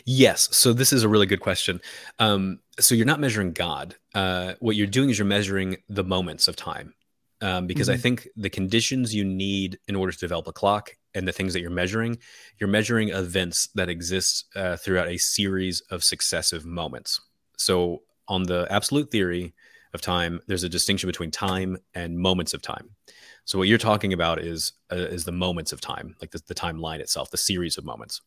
Speaker 2: Yes. So this is a really good question. Um, so you're not measuring God. Uh, what you're doing is you're measuring the moments of time. Um, because mm-hmm. I think the conditions you need in order to develop a clock and the things that you're measuring, you're measuring events that exist uh, throughout a series of successive moments. So on the absolute theory of time, there's a distinction between time and moments of time. So what you're talking about is uh, is the moments of time, like the, the timeline itself, the series of moments.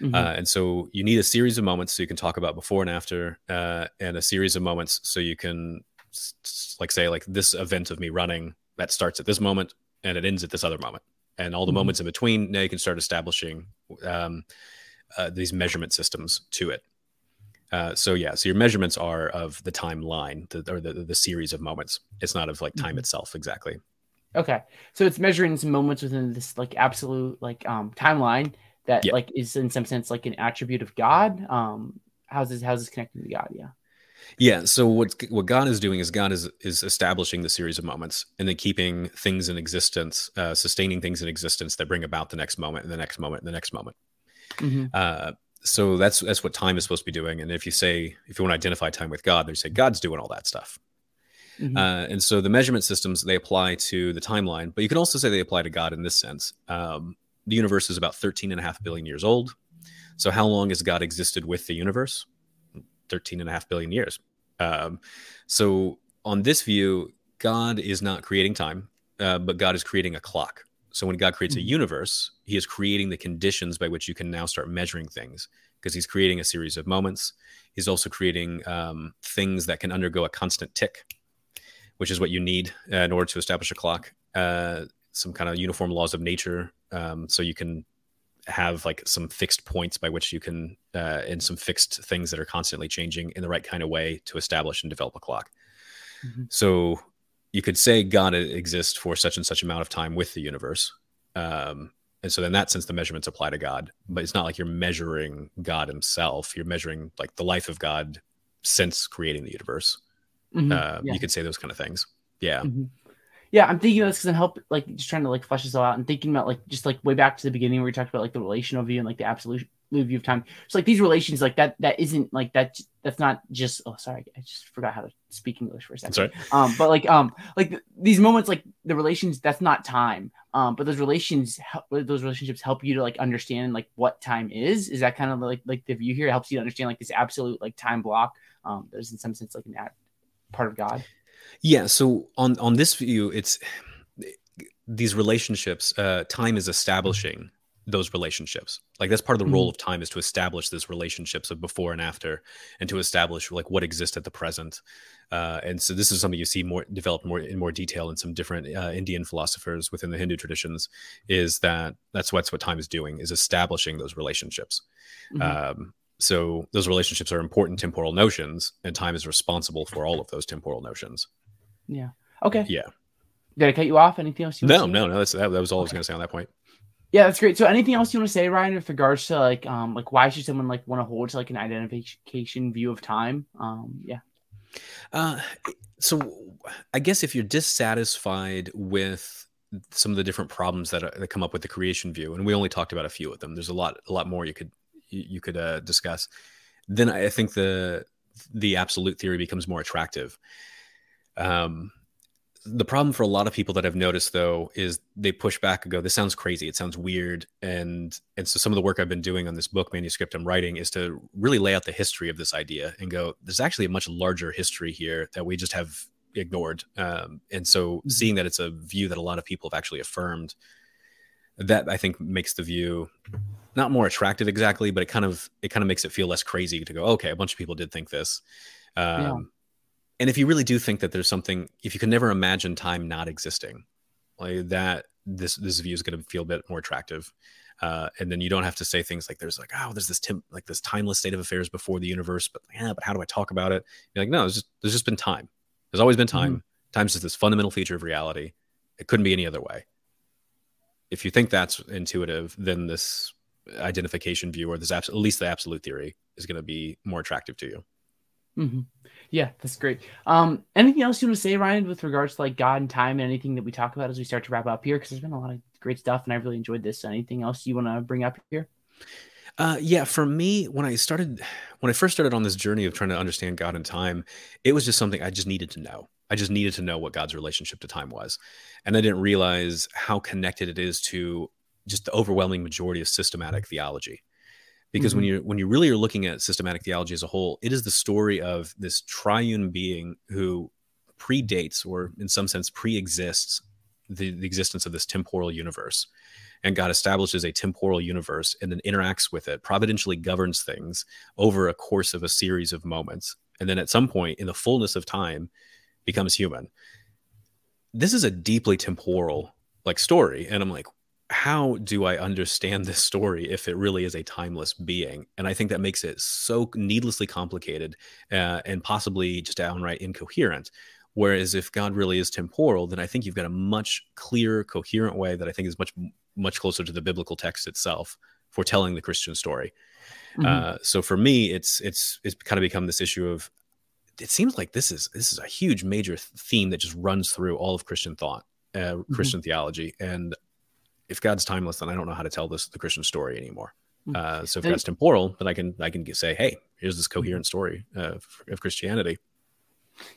Speaker 2: Mm-hmm. Uh, and so you need a series of moments so you can talk about before and after, uh, and a series of moments so you can, like, say, like this event of me running that starts at this moment and it ends at this other moment, and all the mm-hmm. moments in between. Now you can start establishing um, uh, these measurement systems to it. Uh, so yeah, so your measurements are of the timeline, the, or the, the series of moments. It's not of like time mm-hmm. itself exactly.
Speaker 1: Okay, so it's measuring some moments within this like absolute like um timeline, that yeah. like is in some sense like an attribute of God. Um, how's this how's this connected to God? Yeah.
Speaker 2: Yeah. So what what God is doing is God is is establishing the series of moments and then keeping things in existence, uh, sustaining things in existence that bring about the next moment and the next moment and the next moment. Mm-hmm. Uh, so that's that's what time is supposed to be doing. And if you say if you want to identify time with God, they say God's doing all that stuff. Mm-hmm. Uh, and so the measurement systems they apply to the timeline, but you can also say they apply to God in this sense. Um, the universe is about 13 and a half billion years old. So how long has God existed with the universe? 13 and a half billion years. Um, so on this view, God is not creating time, uh, but God is creating a clock. So when God creates a mm-hmm. universe, he is creating the conditions by which you can now start measuring things because he's creating a series of moments. He's also creating um, things that can undergo a constant tick, which is what you need uh, in order to establish a clock. Uh, some kind of uniform laws of nature um, so you can have like some fixed points by which you can uh, and some fixed things that are constantly changing in the right kind of way to establish and develop a clock mm-hmm. so you could say god exists for such and such amount of time with the universe um, and so in that sense the measurements apply to god but it's not like you're measuring god himself you're measuring like the life of god since creating the universe mm-hmm. uh, yeah. you could say those kind of things yeah mm-hmm
Speaker 1: yeah, I'm thinking about this because I'm help like just trying to like flesh this all out and thinking about like just like way back to the beginning where we talked about like the relational view and like the absolute view of time. So like these relations like that that isn't like that that's not just oh sorry I just forgot how to speak English for a second.
Speaker 2: Sorry.
Speaker 1: Um, but like um like th- these moments like the relations that's not time. Um, but those relations help, those relationships help you to like understand like what time is. Is that kind of like like the view here it helps you to understand like this absolute like time block. Um, there's in some sense like an at, part of God.
Speaker 2: Yeah. So on on this view, it's these relationships. Uh, time is establishing those relationships. Like that's part of the mm-hmm. role of time is to establish these relationships of before and after, and to establish like what exists at the present. Uh, and so this is something you see more developed more in more detail in some different uh, Indian philosophers within the Hindu traditions. Is that that's what's what time is doing is establishing those relationships. Mm-hmm. Um, so those relationships are important temporal notions, and time is responsible for all of those temporal notions.
Speaker 1: Yeah. Okay.
Speaker 2: Yeah.
Speaker 1: Did I cut you off? Anything else?
Speaker 2: You no, no, no. That's that, that was all okay. I was going to say on that point.
Speaker 1: Yeah, that's great. So, anything else you want to say, Ryan, with regards to like, um, like why should someone like want to hold to like an identification view of time? Um, yeah.
Speaker 2: Uh, so I guess if you're dissatisfied with some of the different problems that, that come up with the creation view, and we only talked about a few of them. There's a lot, a lot more you could you could uh, discuss. Then I think the the absolute theory becomes more attractive. Um, the problem for a lot of people that I've noticed though is they push back and go, "This sounds crazy. It sounds weird." And and so some of the work I've been doing on this book manuscript I'm writing is to really lay out the history of this idea and go, "There's actually a much larger history here that we just have ignored." Um, and so mm-hmm. seeing that it's a view that a lot of people have actually affirmed, that I think makes the view not more attractive exactly, but it kind of it kind of makes it feel less crazy to go, "Okay, a bunch of people did think this." Um, yeah and if you really do think that there's something if you can never imagine time not existing like that this this view is going to feel a bit more attractive uh, and then you don't have to say things like there's like oh there's this tim- like this timeless state of affairs before the universe but yeah but how do i talk about it? You're like no there's just there's just been time. There's always been time. Mm-hmm. time's just this fundamental feature of reality. It couldn't be any other way. If you think that's intuitive then this identification view or this abs- at least the absolute theory is going to be more attractive to you
Speaker 1: mm-hmm. Yeah, that's great. Um, anything else you want to say, Ryan, with regards to like God and time and anything that we talk about as we start to wrap up here? Because there's been a lot of great stuff, and I really enjoyed this. Anything else you want to bring up here?
Speaker 2: Uh, yeah, for me, when I started, when I first started on this journey of trying to understand God and time, it was just something I just needed to know. I just needed to know what God's relationship to time was, and I didn't realize how connected it is to just the overwhelming majority of systematic theology. Because mm-hmm. when you when you really are looking at systematic theology as a whole it is the story of this triune being who predates or in some sense pre-exists the, the existence of this temporal universe. And god establishes a temporal universe and then interacts with it providentially governs things over a course of a series of moments. And then at some point in the fullness of time becomes human. This is a deeply temporal like story. And i'm like how do I understand this story if it really is a timeless being? And I think that makes it so needlessly complicated uh, and possibly just downright incoherent. Whereas if God really is temporal, then I think you've got a much clearer, coherent way that I think is much, much closer to the biblical text itself for telling the Christian story. Mm-hmm. Uh, so for me, it's it's it's kind of become this issue of it seems like this is this is a huge major theme that just runs through all of Christian thought, uh, mm-hmm. Christian theology, and if God's timeless, then I don't know how to tell this the Christian story anymore. Hmm. Uh, so if God's temporal, then I can I can say, hey, here's this coherent story uh, of Christianity.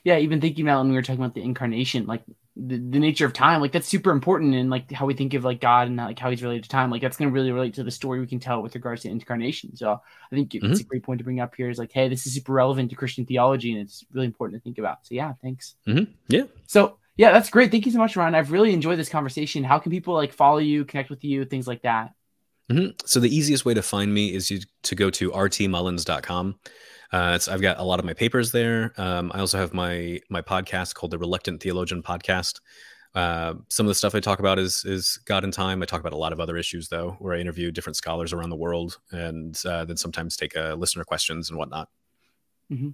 Speaker 1: Yeah, even thinking about when we were talking about the incarnation, like the, the nature of time, like that's super important in like how we think of like God and like how he's related to time. Like that's going to really relate to the story we can tell with regards to incarnation. So I think mm-hmm. it's a great point to bring up here. Is like, hey, this is super relevant to Christian theology, and it's really important to think about. So yeah, thanks.
Speaker 2: Mm-hmm. Yeah.
Speaker 1: So yeah, that's great. Thank you so much, Ron. I've really enjoyed this conversation. How can people like follow you, connect with you, things like that?
Speaker 2: Mm-hmm. So the easiest way to find me is you, to go to rtmullins.com. Uh, I've got a lot of my papers there. Um, I also have my my podcast called the Reluctant Theologian Podcast. Uh, some of the stuff I talk about is is God and time. I talk about a lot of other issues though, where I interview different scholars around the world, and uh, then sometimes take uh, listener questions and whatnot.
Speaker 1: Mm-hmm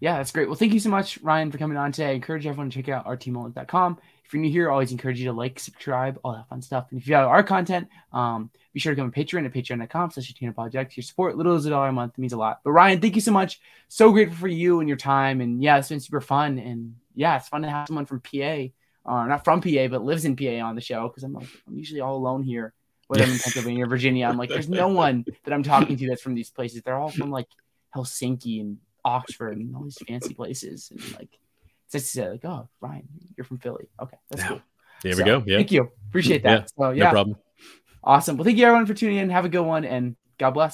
Speaker 1: yeah, that's great. Well, thank you so much, Ryan, for coming on today. I encourage everyone to check out rtmullins.com. If you're new here, I always encourage you to like, subscribe, all that fun stuff. And if you have our content, um, be sure to come to Patreon at patreon.com slash Project. Your support, little as a dollar a month, means a lot. But Ryan, thank you so much. So grateful for you and your time. And yeah, it's been super fun. And yeah, it's fun to have someone from PA, uh, not from PA, but lives in PA on the show because I'm like, I'm usually all alone here, whether I'm in Pennsylvania or Virginia. I'm like, there's no one that I'm talking to that's from these places. They're all from like Helsinki and Oxford and all these fancy places. And like, it's just like, oh, Ryan, you're from Philly. Okay, that's yeah. cool.
Speaker 2: There so, we go. Yeah.
Speaker 1: Thank you. Appreciate that. yeah, so, yeah.
Speaker 2: No problem.
Speaker 1: Awesome. Well, thank you everyone for tuning in. Have a good one and God bless.